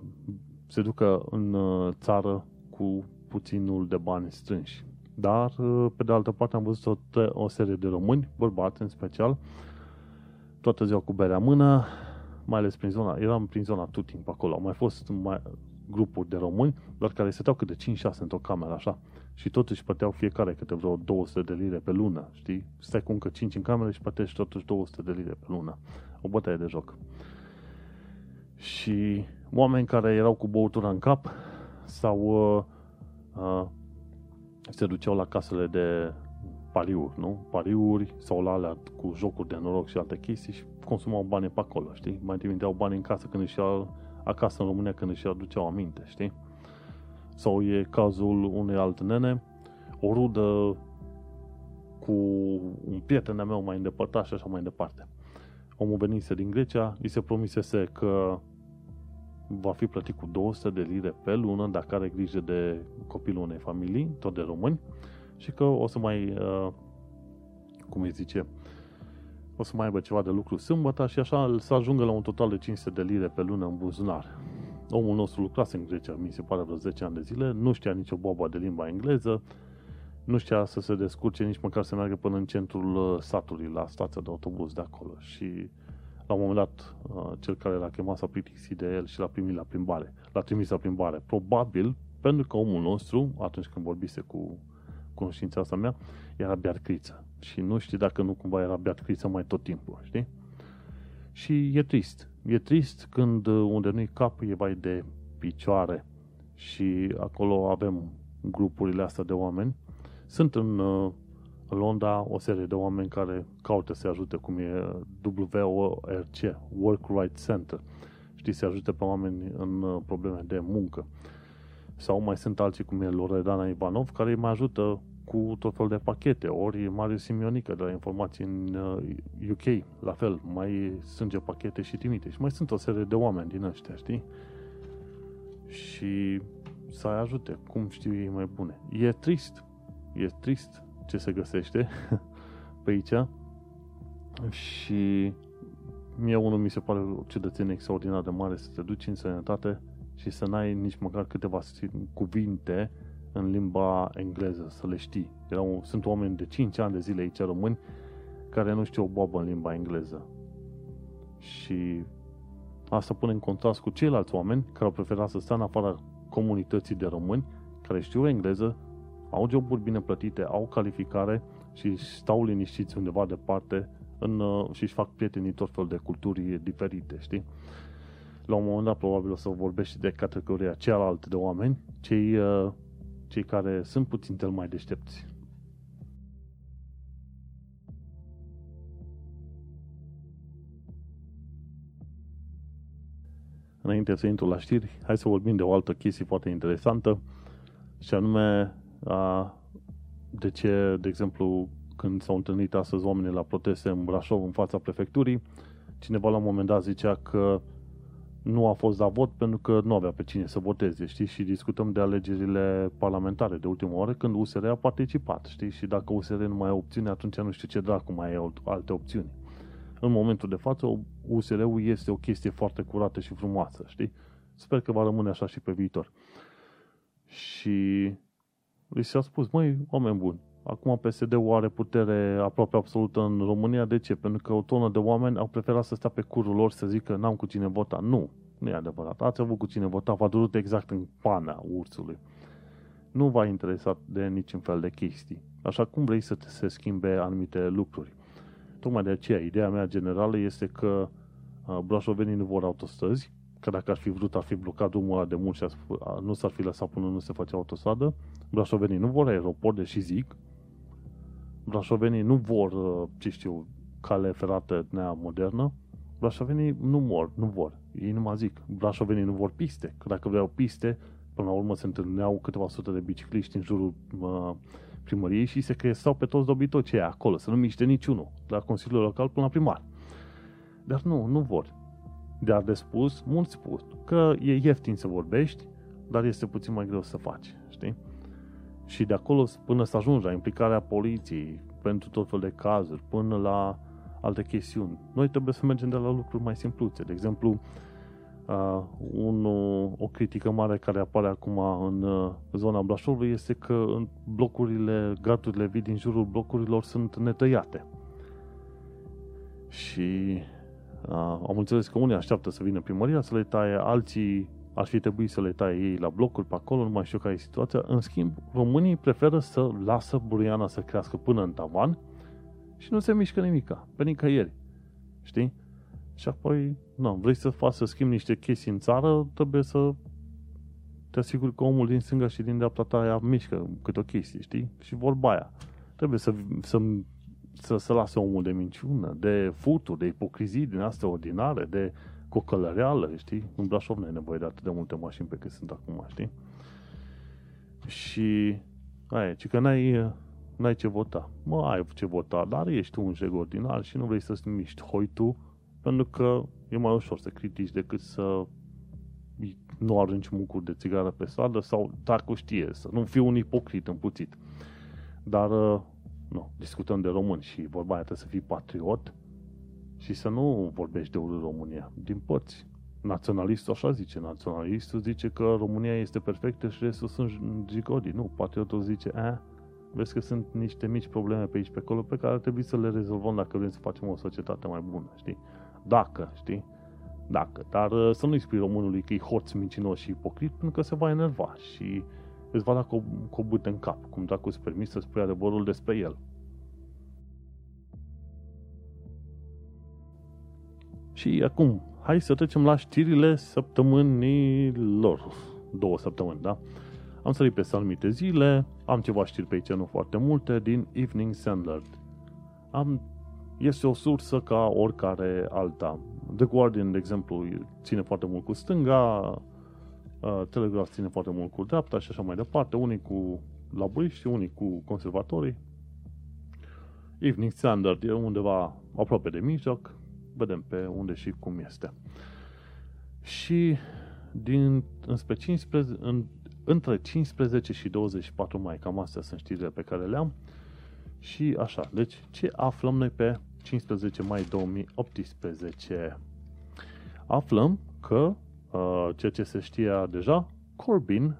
se ducă în uh, țară cu puținul de bani strânși. Dar, uh, pe de altă parte, am văzut o, o serie de români, bărbați în special, toată ziua cu berea mână, mai ales prin zona, eram prin zona tot timp acolo. Au mai fost mai, grupuri de români, doar care stăteau câte 5-6 într-o cameră, așa. Și totuși plăteau fiecare câte vreo 200 de lire pe lună, știi? Stai cu încă 5 în cameră și plătești totuși 200 de lire pe lună. O bătaie de joc. Și oameni care erau cu băutura în cap sau uh, uh, se duceau la casele de pariuri, nu? Pariuri sau la alea cu jocuri de noroc și alte chestii și consumau bani pe acolo, știi? Mai trimiteau bani în casă când își acasă în România când își aduceau aminte, știi? Sau e cazul unei alte nene, o rudă cu un prieten de meu mai îndepărtat și așa mai departe. Omul venise din Grecia, îi se promisese că va fi plătit cu 200 de lire pe lună dacă are grijă de copilul unei familii, tot de români, și că o să mai, uh, cum îi zice, o să mai aibă ceva de lucru sâmbătă și așa să ajungă la un total de 500 de lire pe lună în buzunar. Omul nostru lucrase în Grecia, mi se pare vreo 10 ani de zile, nu știa nicio boba de limba engleză, nu știa să se descurce nici măcar să meargă până în centrul uh, satului, la stația de autobuz de acolo. Și la un moment dat, uh, cel care l-a chemat s-a plictisit de el și l-a primit la plimbare. L-a trimis la plimbare. Probabil, pentru că omul nostru, atunci când vorbise cu cunoștința asta mea, era criță. Și nu știi dacă nu cumva era criță mai tot timpul, știi? Și e trist. E trist când uh, unde nu-i cap e mai de picioare și acolo avem grupurile astea de oameni. Sunt în uh, Londra o serie de oameni care caută să ajute, cum e WORC, Work Right Center. Știi, să ajute pe oameni în uh, probleme de muncă. Sau mai sunt alții, cum e Loredana Ivanov, care îi mai ajută cu tot fel de pachete, ori Marius Simionică de la informații în UK, uh, la fel, mai strânge pachete și trimite. Și mai sunt o serie de oameni din ăștia, știi? Și să ajute, cum știu ei mai bune. E trist, e trist ce se găsește [laughs] pe aici și mie unul mi se pare o ciudățenie extraordinar de mare să te duci în sănătate și să n-ai nici măcar câteva cuvinte în limba engleză, să le știi. Erau, sunt oameni de 5 ani de zile aici români care nu știu o boabă în limba engleză. Și asta pune în contrast cu ceilalți oameni care au preferat să stea în afara comunității de români care știu engleză, au joburi bine plătite, au calificare și stau liniștiți undeva departe în, uh, și își fac prietenii tot fel de culturi diferite, știi? La un moment dat probabil o să vorbești de categoria cealaltă de oameni, cei, uh, cei care sunt puțin cel mai deștepți. Înainte să intru la știri, hai să vorbim de o altă chestie foarte interesantă, și anume a, de ce, de exemplu, când s-au întâlnit astăzi oamenii la proteste în Brașov, în fața prefecturii, cineva la un moment dat zicea că nu a fost dat vot pentru că nu avea pe cine să voteze, știi? Și discutăm de alegerile parlamentare de ultimă oră când USR a participat, știi? Și dacă USR nu mai e opțiune, atunci nu știu ce dracu mai e alte opțiuni. În momentul de față, USR-ul este o chestie foarte curată și frumoasă, știi? Sper că va rămâne așa și pe viitor. Și li s-a spus, măi, oameni buni, acum PSD-ul are putere aproape absolută în România, de ce? Pentru că o tonă de oameni au preferat să stea pe curul lor să zică n-am cu cine vota. Nu, nu e adevărat. Ați avut cu cine vota, v-a durut exact în pana ursului. Nu v-a interesat de niciun fel de chestii. Așa cum vrei să te se schimbe anumite lucruri. Tocmai de aceea, ideea mea generală este că uh, brașovenii nu vor autostrăzi, că dacă ar fi vrut, ar fi blocat drumul ăla de mult și nu s-ar fi lăsat până nu se face autostradă. Brașovenii nu vor aeroport, deși zic. Brașovenii nu vor, uh, ce știu, cale ferată nea modernă. Brașovenii nu mor, nu vor. Ei nu mă zic. Brașovenii nu vor piste. Că dacă vreau piste, până la urmă se întâlneau câteva sute de bicicliști în jurul uh, primăriei și se crestau pe toți dobitocii acolo, să nu miște niciunul, la Consiliul Local până la primar. Dar nu, nu vor. Dar de spus, mulți spun că e ieftin să vorbești, dar este puțin mai greu să faci, știi? Și de acolo până să ajungi la implicarea poliției pentru tot fel de cazuri, până la alte chestiuni. Noi trebuie să mergem de la lucruri mai simpluțe. De exemplu, uh, un, o critică mare care apare acum în uh, zona Brașovului este că în blocurile, gardurile vii din jurul blocurilor sunt netăiate. Și uh, am înțeles că unii așteaptă să vină primăria să le taie, alții ar fi trebuit să le taie ei la blocuri pe acolo, nu mai știu care e situația. În schimb, românii preferă să lasă buriana să crească până în tavan și nu se mișcă nimica, pe nicăieri. Știi? Și apoi, nu, vrei să faci să schimbi niște chestii în țară, trebuie să te asiguri că omul din stânga și din dreapta ta ea mișcă câte o chestie, știi? Și vorba aia. Trebuie să, să, să, să lase omul de minciună, de futuri, de ipocrizii din astea ordinare, de cu o călăreală, știi? În Brașov nu ai nevoie de atât de multe mașini pe cât sunt acum, știi? Și aia, ci că n-ai, n-ai ce vota. Mă, ai ce vota, dar ești un jeg ordinar și nu vrei să-ți miști hoitu, pentru că e mai ușor să critici decât să nu arunci mucuri de țigară pe stradă sau dacă știe, să nu fii un ipocrit împuțit. Dar, uh, nu, discutăm de români și vorba aia trebuie să fii patriot și să nu vorbești de urât România, din părți. Naționalistul așa zice, naționalistul zice că România este perfectă și restul sunt gigodi. Nu, patriotul zice, a, vezi că sunt niște mici probleme pe aici pe acolo pe care trebuie să le rezolvăm dacă vrem să facem o societate mai bună, știi? Dacă, știi? Dacă. Dar uh, să nu-i spui românului că e hoț, mincinos și ipocrit, pentru că se va enerva și îți va da cu, cu o bâtă în cap, cum dacă îți permis să spui adevărul despre el. Și acum, hai să trecem la știrile săptămânilor. Două săptămâni, da? Am sărit pe anumite zile, am ceva știri pe aici, nu foarte multe, din Evening Standard. Am, este o sursă ca oricare alta. The Guardian, de exemplu, ține foarte mult cu stânga, uh, Telegraph ține foarte mult cu dreapta și așa mai departe, unii cu laburiști, unii cu conservatorii. Evening Standard e undeva aproape de mijloc, vedem pe unde și cum este. Și din, înspre 15, în, între 15 și 24 mai, cam astea sunt știrile pe care le-am. Și așa, deci ce aflăm noi pe 15 mai 2018? Aflăm că, uh, ceea ce se știa deja, Corbyn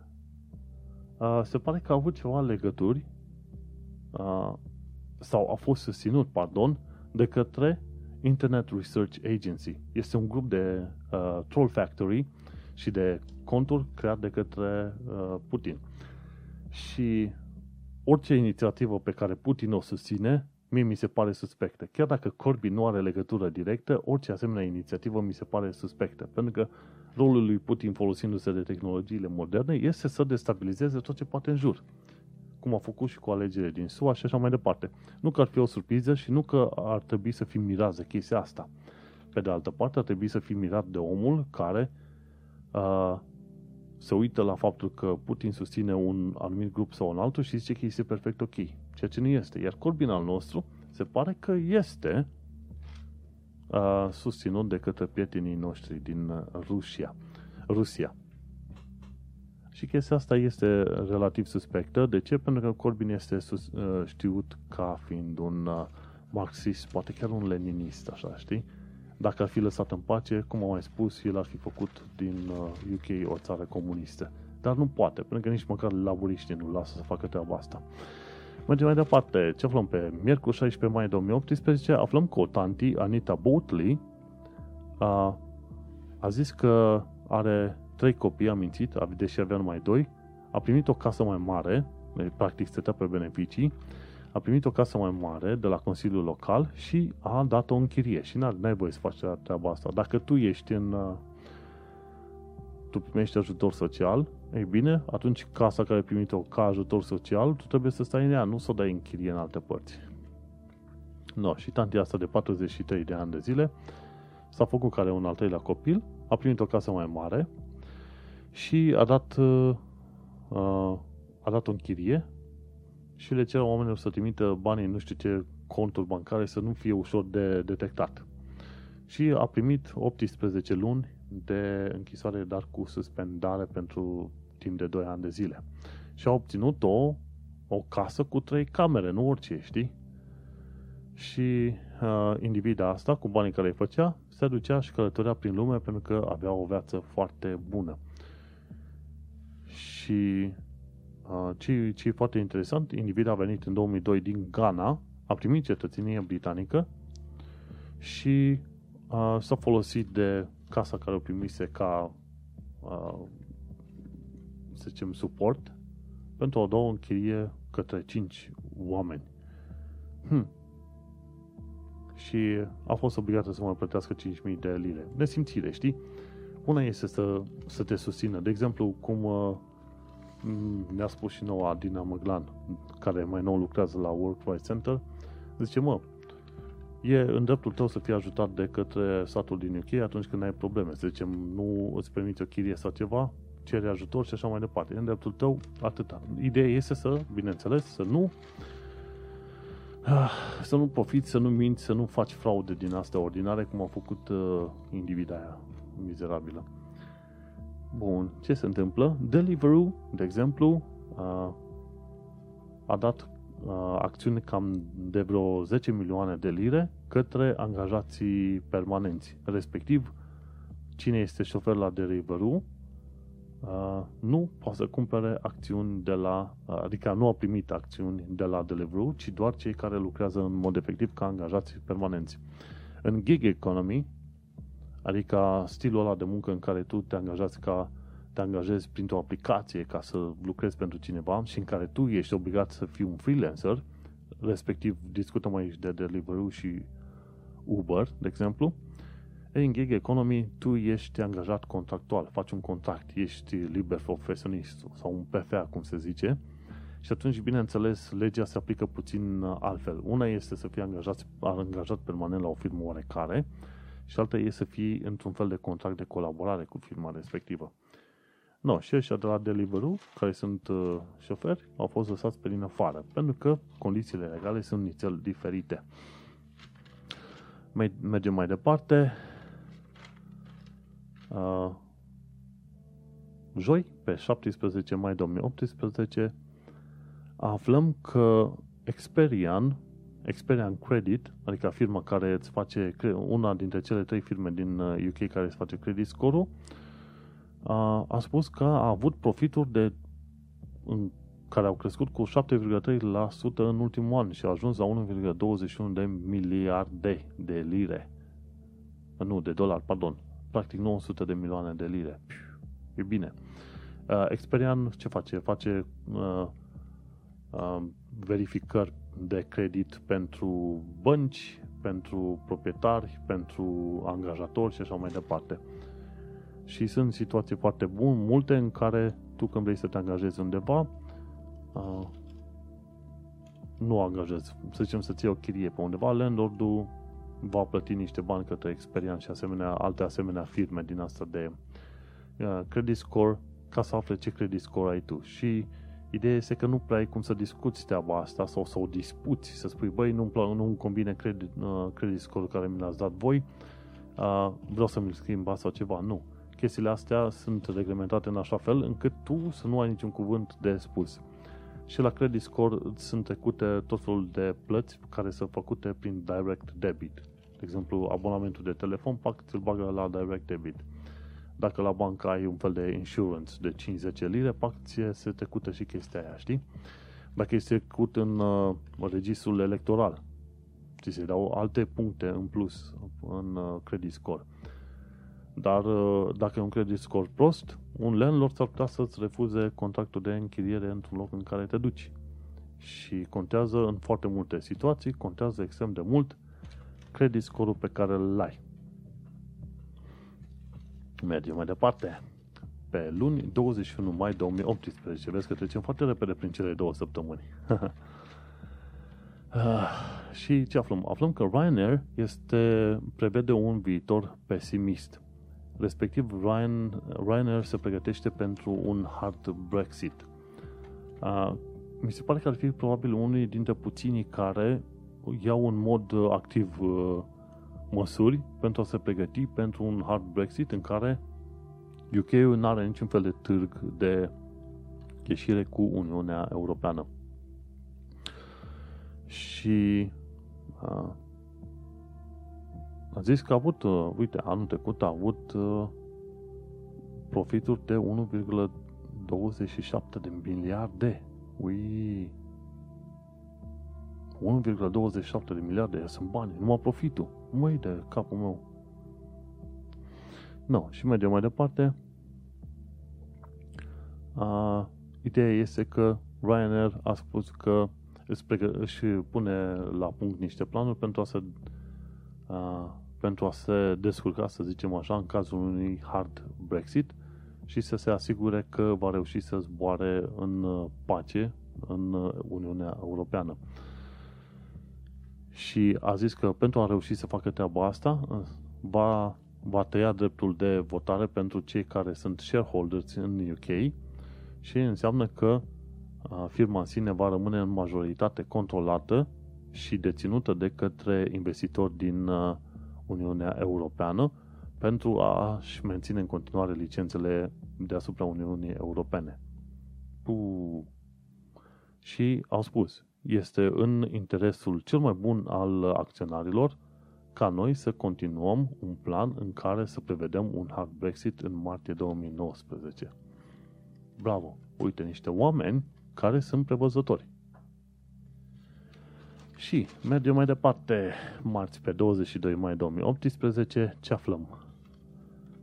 uh, se pare că a avut ceva legături uh, sau a fost susținut, pardon, de către Internet Research Agency. Este un grup de uh, Troll Factory și de conturi creat de către uh, Putin. Și orice inițiativă pe care Putin o susține, mie mi se pare suspectă. Chiar dacă Corby nu are legătură directă, orice asemenea inițiativă mi se pare suspectă. Pentru că rolul lui Putin folosindu-se de tehnologiile moderne este să destabilizeze tot ce poate în jur cum a făcut și cu alegerile din SUA și așa mai departe. Nu că ar fi o surpriză și nu că ar trebui să fim mirați de chestia asta. Pe de altă parte, ar trebui să fim mirat de omul care uh, se uită la faptul că Putin susține un anumit grup sau un altul și zice că este perfect ok, ceea ce nu este. Iar Corbyn al nostru se pare că este uh, susținut de către prietenii noștri din uh, Rusia. Rusia. Și chestia asta este relativ suspectă. De ce? Pentru că Corbyn este sus, uh, știut ca fiind un uh, marxist, poate chiar un leninist, așa, știi? Dacă ar fi lăsat în pace, cum am mai spus, el ar fi făcut din UK uh, o țară comunistă. Dar nu poate, pentru că nici măcar laburiștii nu lasă să facă treaba asta. Mergem mai departe. Ce aflăm pe miercuri 16 mai 2018? Aflăm că o tanti, Anita Boatley, a, a zis că are trei copii, a mințit, deși avea numai doi, a primit o casă mai mare, deci, practic stătea pe beneficii, a primit o casă mai mare de la Consiliul Local și a dat-o în chirie. Și n-ai voie să faci treaba asta. Dacă tu ești în... Uh, tu primești ajutor social, ei bine, atunci casa care ai primit-o ca ajutor social, tu trebuie să stai în ea, nu să o dai în chirie în alte părți. No, și tantia asta de 43 de ani de zile s-a făcut care un al treilea copil, a primit o casă mai mare, și a dat, uh, a dat o închirie și le cerea oamenilor să trimită banii nu știu ce conturi bancare să nu fie ușor de detectat. Și a primit 18 luni de închisoare, dar cu suspendare pentru timp de 2 ani de zile. Și a obținut o, o casă cu trei camere, nu orice, știi? Și uh, individa asta, cu banii care îi făcea, se ducea și călătorea prin lume pentru că avea o viață foarte bună. Și uh, ce, ce e foarte interesant, individ a venit în 2002 din Ghana, a primit cetățenie britanică și uh, s-a folosit de casa care o primise ca uh, să zicem suport pentru a da o închirie către 5 oameni. Hmm. Și a fost obligată să mai plătească 5.000 de lire. Nesimțire, știi? Una este să, să te susțină. De exemplu, cum uh, Mm, ne-a spus și noua Adina Măglan, care mai nou lucrează la Work Right Center, zice, mă, e în dreptul tău să fii ajutat de către statul din UK atunci când ai probleme. Să zicem, nu îți permiți o chirie sau ceva, cere ajutor și așa mai departe. E în dreptul tău atâta. Ideea este să, bineînțeles, să nu ah, să nu profiți, să nu minți, să nu faci fraude din astea ordinare cum a făcut uh, individa aia mizerabilă. Bun, ce se întâmplă? Deliveroo, de exemplu, a, a dat a, acțiuni cam de vreo 10 milioane de lire către angajații permanenți. Respectiv, cine este șofer la Deliveroo Uh, nu poate să cumpere acțiuni de la, uh, adică nu a primit acțiuni de la Deliveroo, ci doar cei care lucrează în mod efectiv ca angajați permanenți. În gig economy, Adică stilul ăla de muncă în care tu te angajați ca te angajezi printr-o aplicație ca să lucrezi pentru cineva și în care tu ești obligat să fii un freelancer, respectiv discutăm aici de Deliveroo și Uber, de exemplu, în gig economy tu ești angajat contractual, faci un contract, ești liber profesionist sau un PFA, cum se zice, și atunci, bineînțeles, legea se aplică puțin altfel. Una este să fii angajat, angajat permanent la o firmă oarecare, și alta e să fii într-un fel de contract de colaborare cu firma respectivă. No, și ăștia de la Deliveroo, care sunt uh, șoferi, au fost lăsați pe din afară, pentru că condițiile legale sunt nițel diferite. Mergem mai departe. Uh, joi, pe 17 mai 2018, aflăm că Experian Experian Credit, adică firma care îți face, una dintre cele trei firme din UK uh, care îți face credit score a, a spus că a avut profituri de, în, care au crescut cu 7,3% în ultimul an și a ajuns la 1,21 de miliarde de lire. Nu, de dolari, pardon. Practic 900 de milioane de lire. E bine. Uh, Experian ce face? Face uh, uh, verificări de credit pentru bănci, pentru proprietari, pentru angajatori și așa mai departe. Și sunt situații foarte bune, multe în care tu când vrei să te angajezi undeva, uh, nu angajezi, să zicem să ții o chirie pe undeva, landlordul va plăti niște bani către experiență și asemenea, alte asemenea firme din asta de uh, credit score ca să afle ce credit score ai tu. Și Ideea este că nu prea ai cum să discuți treaba asta sau să o dispuți, să spui, băi, nu-mi, pl- nu-mi combine credit, uh, credit score care mi l-ați dat voi, uh, vreau să mi-l schimbați sau ceva. Nu. Chestiile astea sunt reglementate în așa fel încât tu să nu ai niciun cuvânt de spus. Și la credit score sunt trecute tot felul de plăți care sunt făcute prin direct debit. De exemplu, abonamentul de telefon, pac, ți-l bagă la direct debit. Dacă la bancă ai un fel de insurance de 5-10 lire, pac, ție se trecută și chestia aia, știi? Dacă este trecut în uh, registrul electoral, ți se dau alte puncte în plus în uh, credit score. Dar uh, dacă e un credit score prost, un landlord s-ar putea să-ți refuze contractul de închiriere într-un loc în care te duci. Și contează în foarte multe situații, contează extrem de mult credit score-ul pe care îl ai. Mergem mai departe. Pe luni, 21 mai 2018, vezi că trecem foarte repede prin cele două săptămâni. [laughs] Ah, și ce aflăm? Aflăm că Ryanair este, prevede un viitor pesimist. Respectiv, Ryan, Ryanair se pregătește pentru un hard Brexit. Uh, mi se pare că ar fi probabil unul dintre puținii care iau în mod activ uh, măsuri pentru a se pregăti pentru un hard Brexit în care UK-ul nu are niciun fel de târg de ieșire cu Uniunea Europeană. Și uh, a zis că a avut, uh, uite, anul trecut a avut uh, profituri de 1,27 de miliarde. Ui! 1,27 de miliarde sunt bani, numai profitul. Măi de capul meu. No, și mergem mai departe. A, ideea este că Ryanair a spus că își, pregă- își pune la punct niște planuri pentru a se a, pentru a se descurca, să zicem așa, în cazul unui hard Brexit și să se asigure că va reuși să zboare în pace în Uniunea Europeană. Și a zis că pentru a reuși să facă treaba asta, va, va tăia dreptul de votare pentru cei care sunt shareholders în UK și înseamnă că firma în sine va rămâne în majoritate controlată și deținută de către investitori din Uniunea Europeană pentru a-și menține în continuare licențele deasupra Uniunii Europene. Puh. Și au spus, este în interesul cel mai bun al acționarilor ca noi să continuăm un plan în care să prevedem un hard Brexit în martie 2019. Bravo! Uite, niște oameni care sunt prevăzători. Și mergem mai departe, marți pe 22 mai 2018, ce aflăm?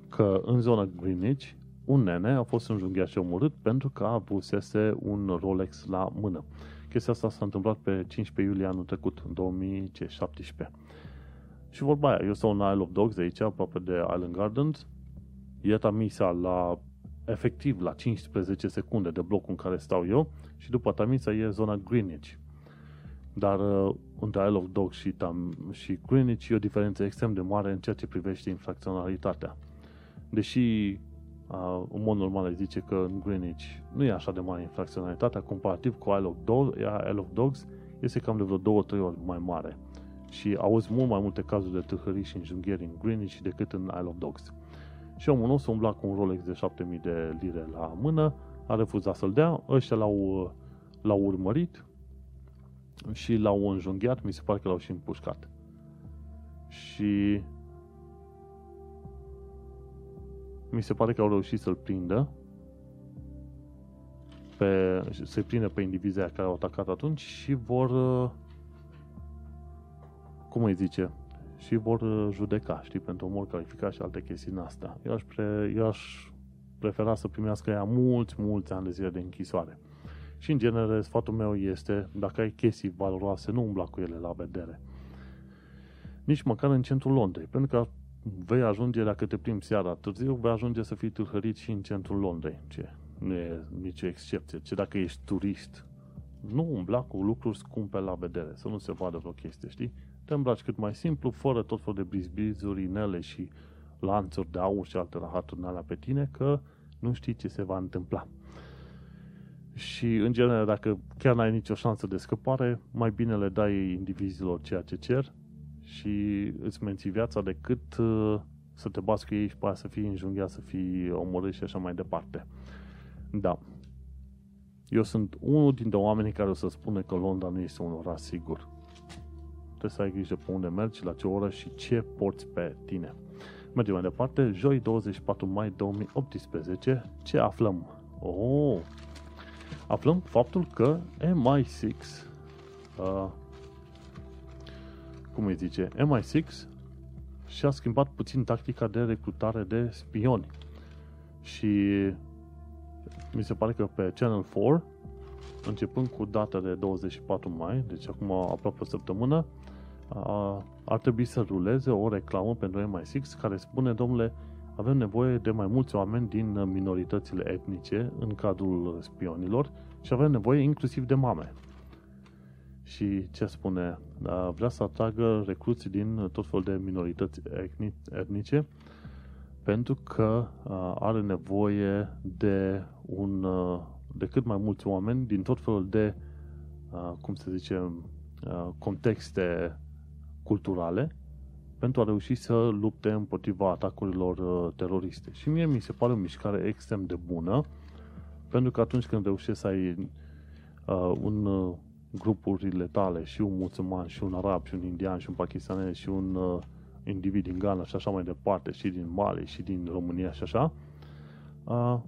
Că în zona Greenwich, un nene a fost înjunghiat și omorât pentru că avusese un Rolex la mână. Chestia asta s-a întâmplat pe 15 iulie anul trecut, în 2017. Și vorba aia, eu stau în Isle of Dogs de aici, aproape de Island Gardens, iată misa la efectiv la 15 secunde de blocul în care stau eu și după Tamisa e zona Greenwich. Dar uh, între Isle of Dogs și, Tam, și Greenwich e o diferență extrem de mare în ceea ce privește infracționalitatea. Deși uh, în mod normal îi zice că în Greenwich nu e așa de mare infracționalitatea, comparativ cu Isle of, Dogs, Isle of Dogs este cam de vreo două, trei ori mai mare. Și auzi mult mai multe cazuri de tâlhării și înjunghieri în Greenwich decât în Isle of Dogs. Și omul nostru umbla cu un Rolex de 7000 de lire la mână, a refuzat să-l dea, ăștia l-au, l-au urmărit și l-au înjunghiat, mi se pare că l-au și împușcat. Și mi se pare că au reușit să-l prindă pe, să-i prindă pe indivizia care au atacat atunci și vor cum îi zice și vor judeca, știi, pentru omor calificat și alte chestii în asta. Eu aș, pre, eu aș prefera să primească ea mulți, mulți ani de zile de închisoare. Și, în genere, sfatul meu este, dacă ai chestii valoroase, nu umbla cu ele la vedere. Nici măcar în centrul Londrei, pentru că vei ajunge, dacă te plimbi seara târziu, vei ajunge să fii tâlhărit și în centrul Londrei. Ce? Nu e nicio excepție. Ce dacă ești turist, nu umbla cu lucruri scumpe la vedere, să nu se vadă vreo chestie, știi? Te îmbraci cât mai simplu, fără tot felul de brizbrizuri, inele și lanțuri de aur și alte rahaturi alea pe tine, că nu știi ce se va întâmpla. Și, în genere, dacă chiar n-ai nicio șansă de scăpare, mai bine le dai indivizilor ceea ce cer și îți menții viața decât uh, să te bați cu ei și pe aia să fii înjunghiat, să fii omorât și așa mai departe. Da. Eu sunt unul dintre oamenii care o să spune că Londra nu este un oraș sigur. Trebuie să ai grijă pe unde mergi, la ce oră și ce porți pe tine. Mergem mai departe. Joi 24 mai 2018. Ce aflăm? Oh! Aflăm faptul că MI6 uh, cum îi zice, MI6 și-a schimbat puțin tactica de recrutare de spioni. Și mi se pare că pe Channel 4, începând cu data de 24 mai, deci acum aproape o săptămână, ar trebui să ruleze o reclamă pentru MI6 care spune, domnule, avem nevoie de mai mulți oameni din minoritățile etnice în cadrul spionilor și avem nevoie inclusiv de mame. Și ce spune? Vrea să atragă recruți din tot felul de minorități etnice pentru că are nevoie de un de cât mai mulți oameni din tot felul de cum se zice contexte culturale pentru a reuși să lupte împotriva atacurilor uh, teroriste. Și mie mi se pare o mișcare extrem de bună, pentru că atunci când reușești să ai uh, un uh, grupurile tale și un musulman și un arab și un indian și un pakistanez și un uh, individ din Ghana și așa mai departe și din Mali și din România și așa, uh,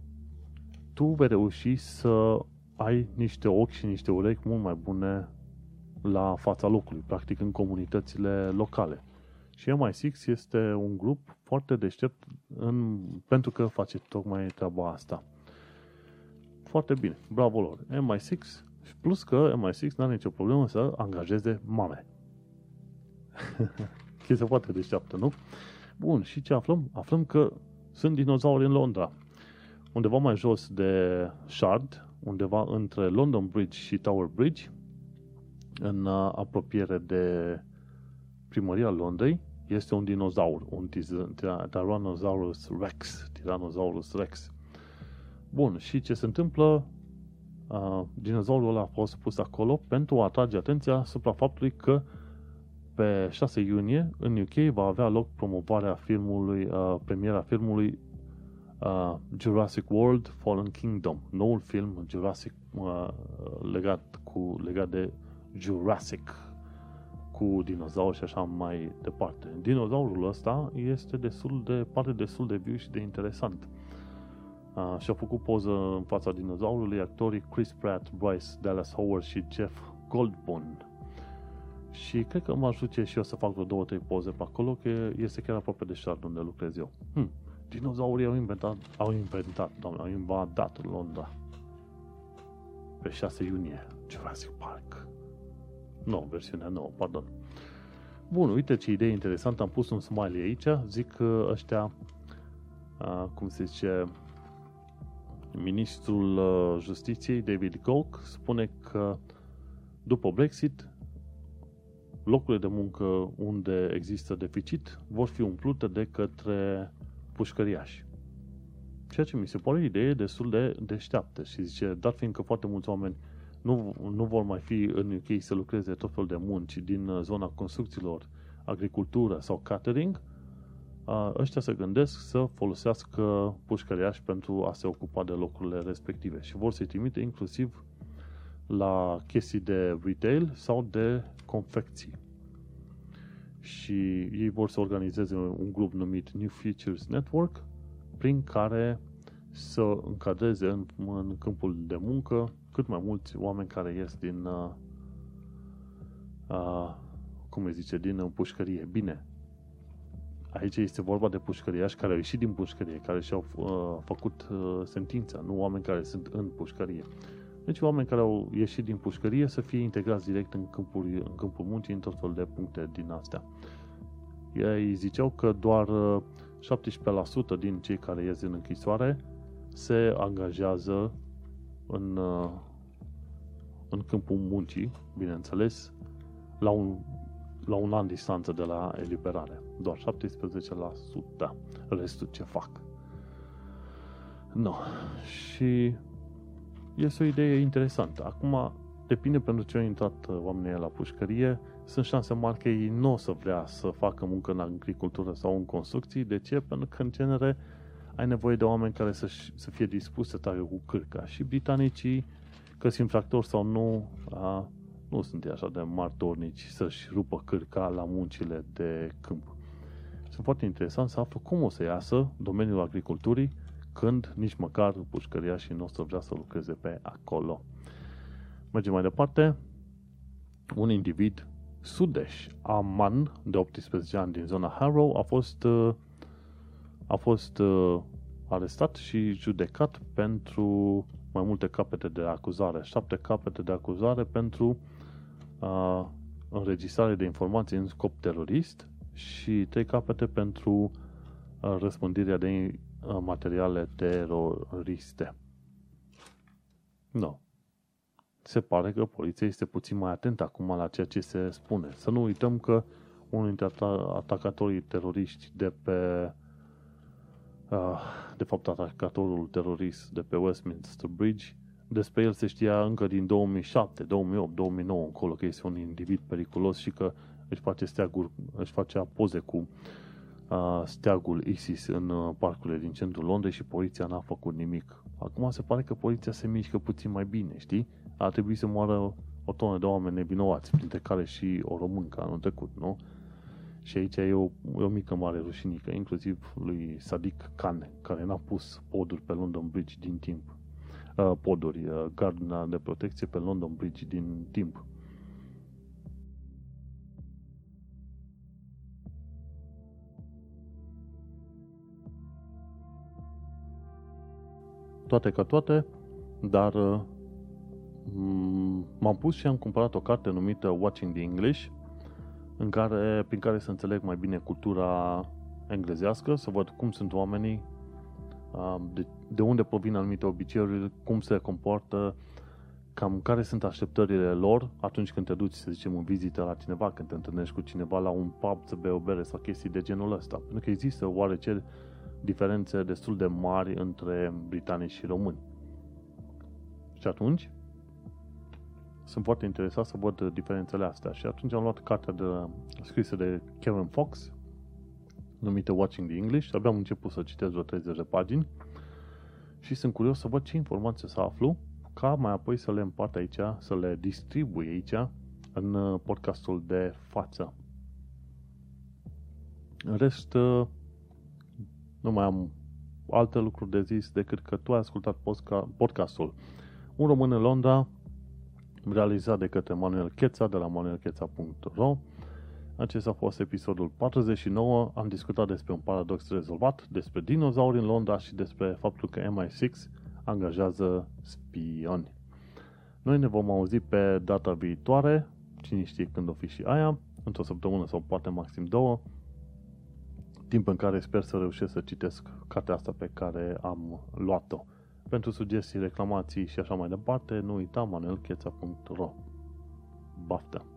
tu vei reuși să ai niște ochi și niște urechi mult mai bune la fața locului, practic în comunitățile locale. Și MI6 este un grup foarte deștept în, pentru că face tocmai treaba asta. Foarte bine, bravo lor. MI6, plus că MI6 nu are nicio problemă să angajeze mame. [laughs] Chestia foarte deșteaptă, nu? Bun, și ce aflăm? Aflăm că sunt dinozauri în Londra. Undeva mai jos de Shard, undeva între London Bridge și Tower Bridge, în uh, apropiere de primăria Londrei este un dinozaur, un Tyrannosaurus Rex, Tyrannosaurus Rex. Bun, și ce se întâmplă? Uh, dinozaurul ăla a fost pus acolo pentru a atrage atenția asupra faptului că pe 6 iunie în UK va avea loc promovarea filmului, uh, premiera filmului uh, Jurassic World Fallen Kingdom, noul film Jurassic uh, legat cu legat de Jurassic cu dinozauri și așa mai departe. Dinozaurul ăsta este destul de, pare destul de viu și de interesant. Uh, și-a făcut poză în fața dinozaurului actorii Chris Pratt, Bryce Dallas Howard și Jeff Goldblum. Și cred că mă duce și eu să fac vreo două, trei poze pe acolo, că este chiar aproape de șart unde lucrez eu. Hm, dinozaurii au inventat, au inventat, doamne, au invadat Londra. Pe 6 iunie, Jurassic Park. Nu, versiunea nouă, pardon. Bun, uite ce idee interesantă, am pus un smiley aici, zic că ăștia, a, cum se zice, ministrul justiției, David Koch, spune că după Brexit, locurile de muncă unde există deficit vor fi umplute de către pușcăriași. Ceea ce mi se pare o idee destul de deșteaptă și zice, dat fiindcă foarte mulți oameni nu, nu vor mai fi în UK să lucreze tot fel de munci din uh, zona construcțiilor, agricultură sau catering, ăștia se gândesc să folosească pușcăriași pentru a se ocupa de locurile respective și vor să-i trimite inclusiv la chestii de retail sau de confecții. Și ei vor să organizeze un grup numit New Futures Network prin care să încadreze în, în câmpul de muncă cât mai mulți oameni care ies din uh, uh, cum îi zice, din pușcărie. Bine, aici este vorba de pușcăriași care au ieșit din pușcărie, care și-au uh, făcut uh, sentința, nu oameni care sunt în pușcărie. Deci oameni care au ieșit din pușcărie să fie integrați direct în câmpul, în câmpul muncii, în tot felul de puncte din astea. Ei ziceau că doar 17% uh, din cei care ies în închisoare se angajează în, uh, în câmpul muncii, bineînțeles, la un, la un an distanță de la eliberare. Doar 17%. Restul ce fac? Nu. No. Și este o idee interesantă. Acum, depinde pentru ce au intrat uh, oamenii la pușcărie, sunt șanse mari că ei nu o să vrea să facă muncă în agricultură sau în construcții. De ce? Pentru că, în genere, ai nevoie de oameni care să, să fie dispuși să tragă cu cârca. Și britanicii, că sunt infractori sau nu, a, nu sunt așa de martornici să-și rupă cârca la muncile de câmp. Sunt foarte interesant să aflu cum o să iasă domeniul agriculturii când nici măcar pușcăria și nu o să vrea să lucreze pe acolo. Mergem mai departe. Un individ sudeș, Aman, de 18 ani din zona Harrow, a fost uh, a fost uh, arestat și judecat pentru mai multe capete de acuzare, șapte capete de acuzare pentru uh, înregistrare de informații în scop terorist și trei capete pentru uh, răspândirea de uh, materiale teroriste. Nu. No. Se pare că poliția este puțin mai atentă acum la ceea ce se spune. Să nu uităm că unul dintre atacatorii teroriști de pe Ah, de fapt atacatorul terorist de pe Westminster Bridge, despre el se știa încă din 2007, 2008, 2009 încolo că este un individ periculos și că își face, steaguri, își face poze cu uh, steagul ISIS în uh, parcurile din centrul Londrei și poliția n-a făcut nimic. Acum se pare că poliția se mișcă puțin mai bine, știi? Ar trebui să moară o tonă de oameni nevinovați, printre care și o româncă anul trecut, nu? Și aici e o, e o mică mare rușinică, inclusiv lui Sadiq Khan, care n-a pus poduri pe London Bridge din timp. Uh, poduri, uh, gardna de protecție pe London Bridge din timp. Toate ca toate, dar uh, m-am pus și am cumpărat o carte numită Watching the English, în care, prin care să înțeleg mai bine cultura englezească, să văd cum sunt oamenii, de, de unde provin anumite obiceiuri, cum se comportă, cam care sunt așteptările lor atunci când te duci, să zicem, în vizită la cineva, când te întâlnești cu cineva la un pub să bei o bere sau chestii de genul ăsta. Pentru că există oarece diferențe destul de mari între britanici și români. Și atunci, sunt foarte interesat să văd diferențele astea. Și atunci am luat cartea de, scrisă de Kevin Fox, numită Watching the English. Abia am început să citesc vreo 30 de pagini și sunt curios să văd ce informații să aflu ca mai apoi să le împart aici, să le distribui aici în uh, podcastul de față. În rest, uh, nu mai am alte lucruri de zis decât că tu ai ascultat podcastul. Un român în Londra, realizat de către Manuel Cheța de la manuelcheța.ro. Acesta a fost episodul 49. Am discutat despre un paradox rezolvat, despre dinozauri în Londra și despre faptul că MI6 angajează spioni. Noi ne vom auzi pe data viitoare, cine știe când o fi și aia, într-o săptămână sau poate maxim două, timp în care sper să reușesc să citesc cartea asta pe care am luat-o. Pentru sugestii, reclamații și așa mai departe, nu uita manuelcheța.ro Baftă!